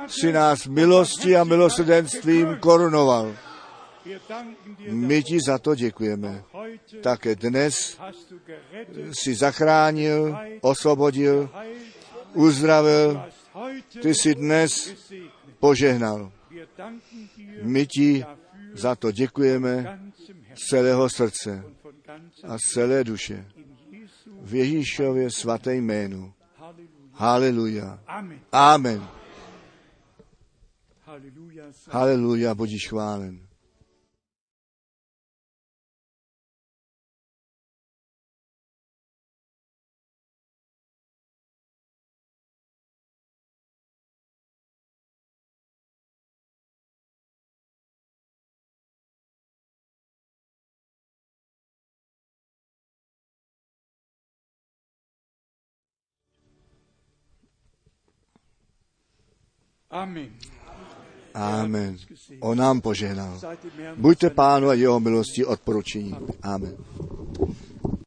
si nás milostí a milosrdenstvím korunoval. My ti za to děkujeme. Také dnes si zachránil, osvobodil, uzdravil, ty si dnes požehnal. My ti za to děkujeme celého srdce a celé duše. V Ježíšově svaté jménu. Haleluja. Amen. Haleluja, budíš chválen. Amen. Amen. On nám požehnal. Buďte pánu a jeho milosti odporučení. Amen.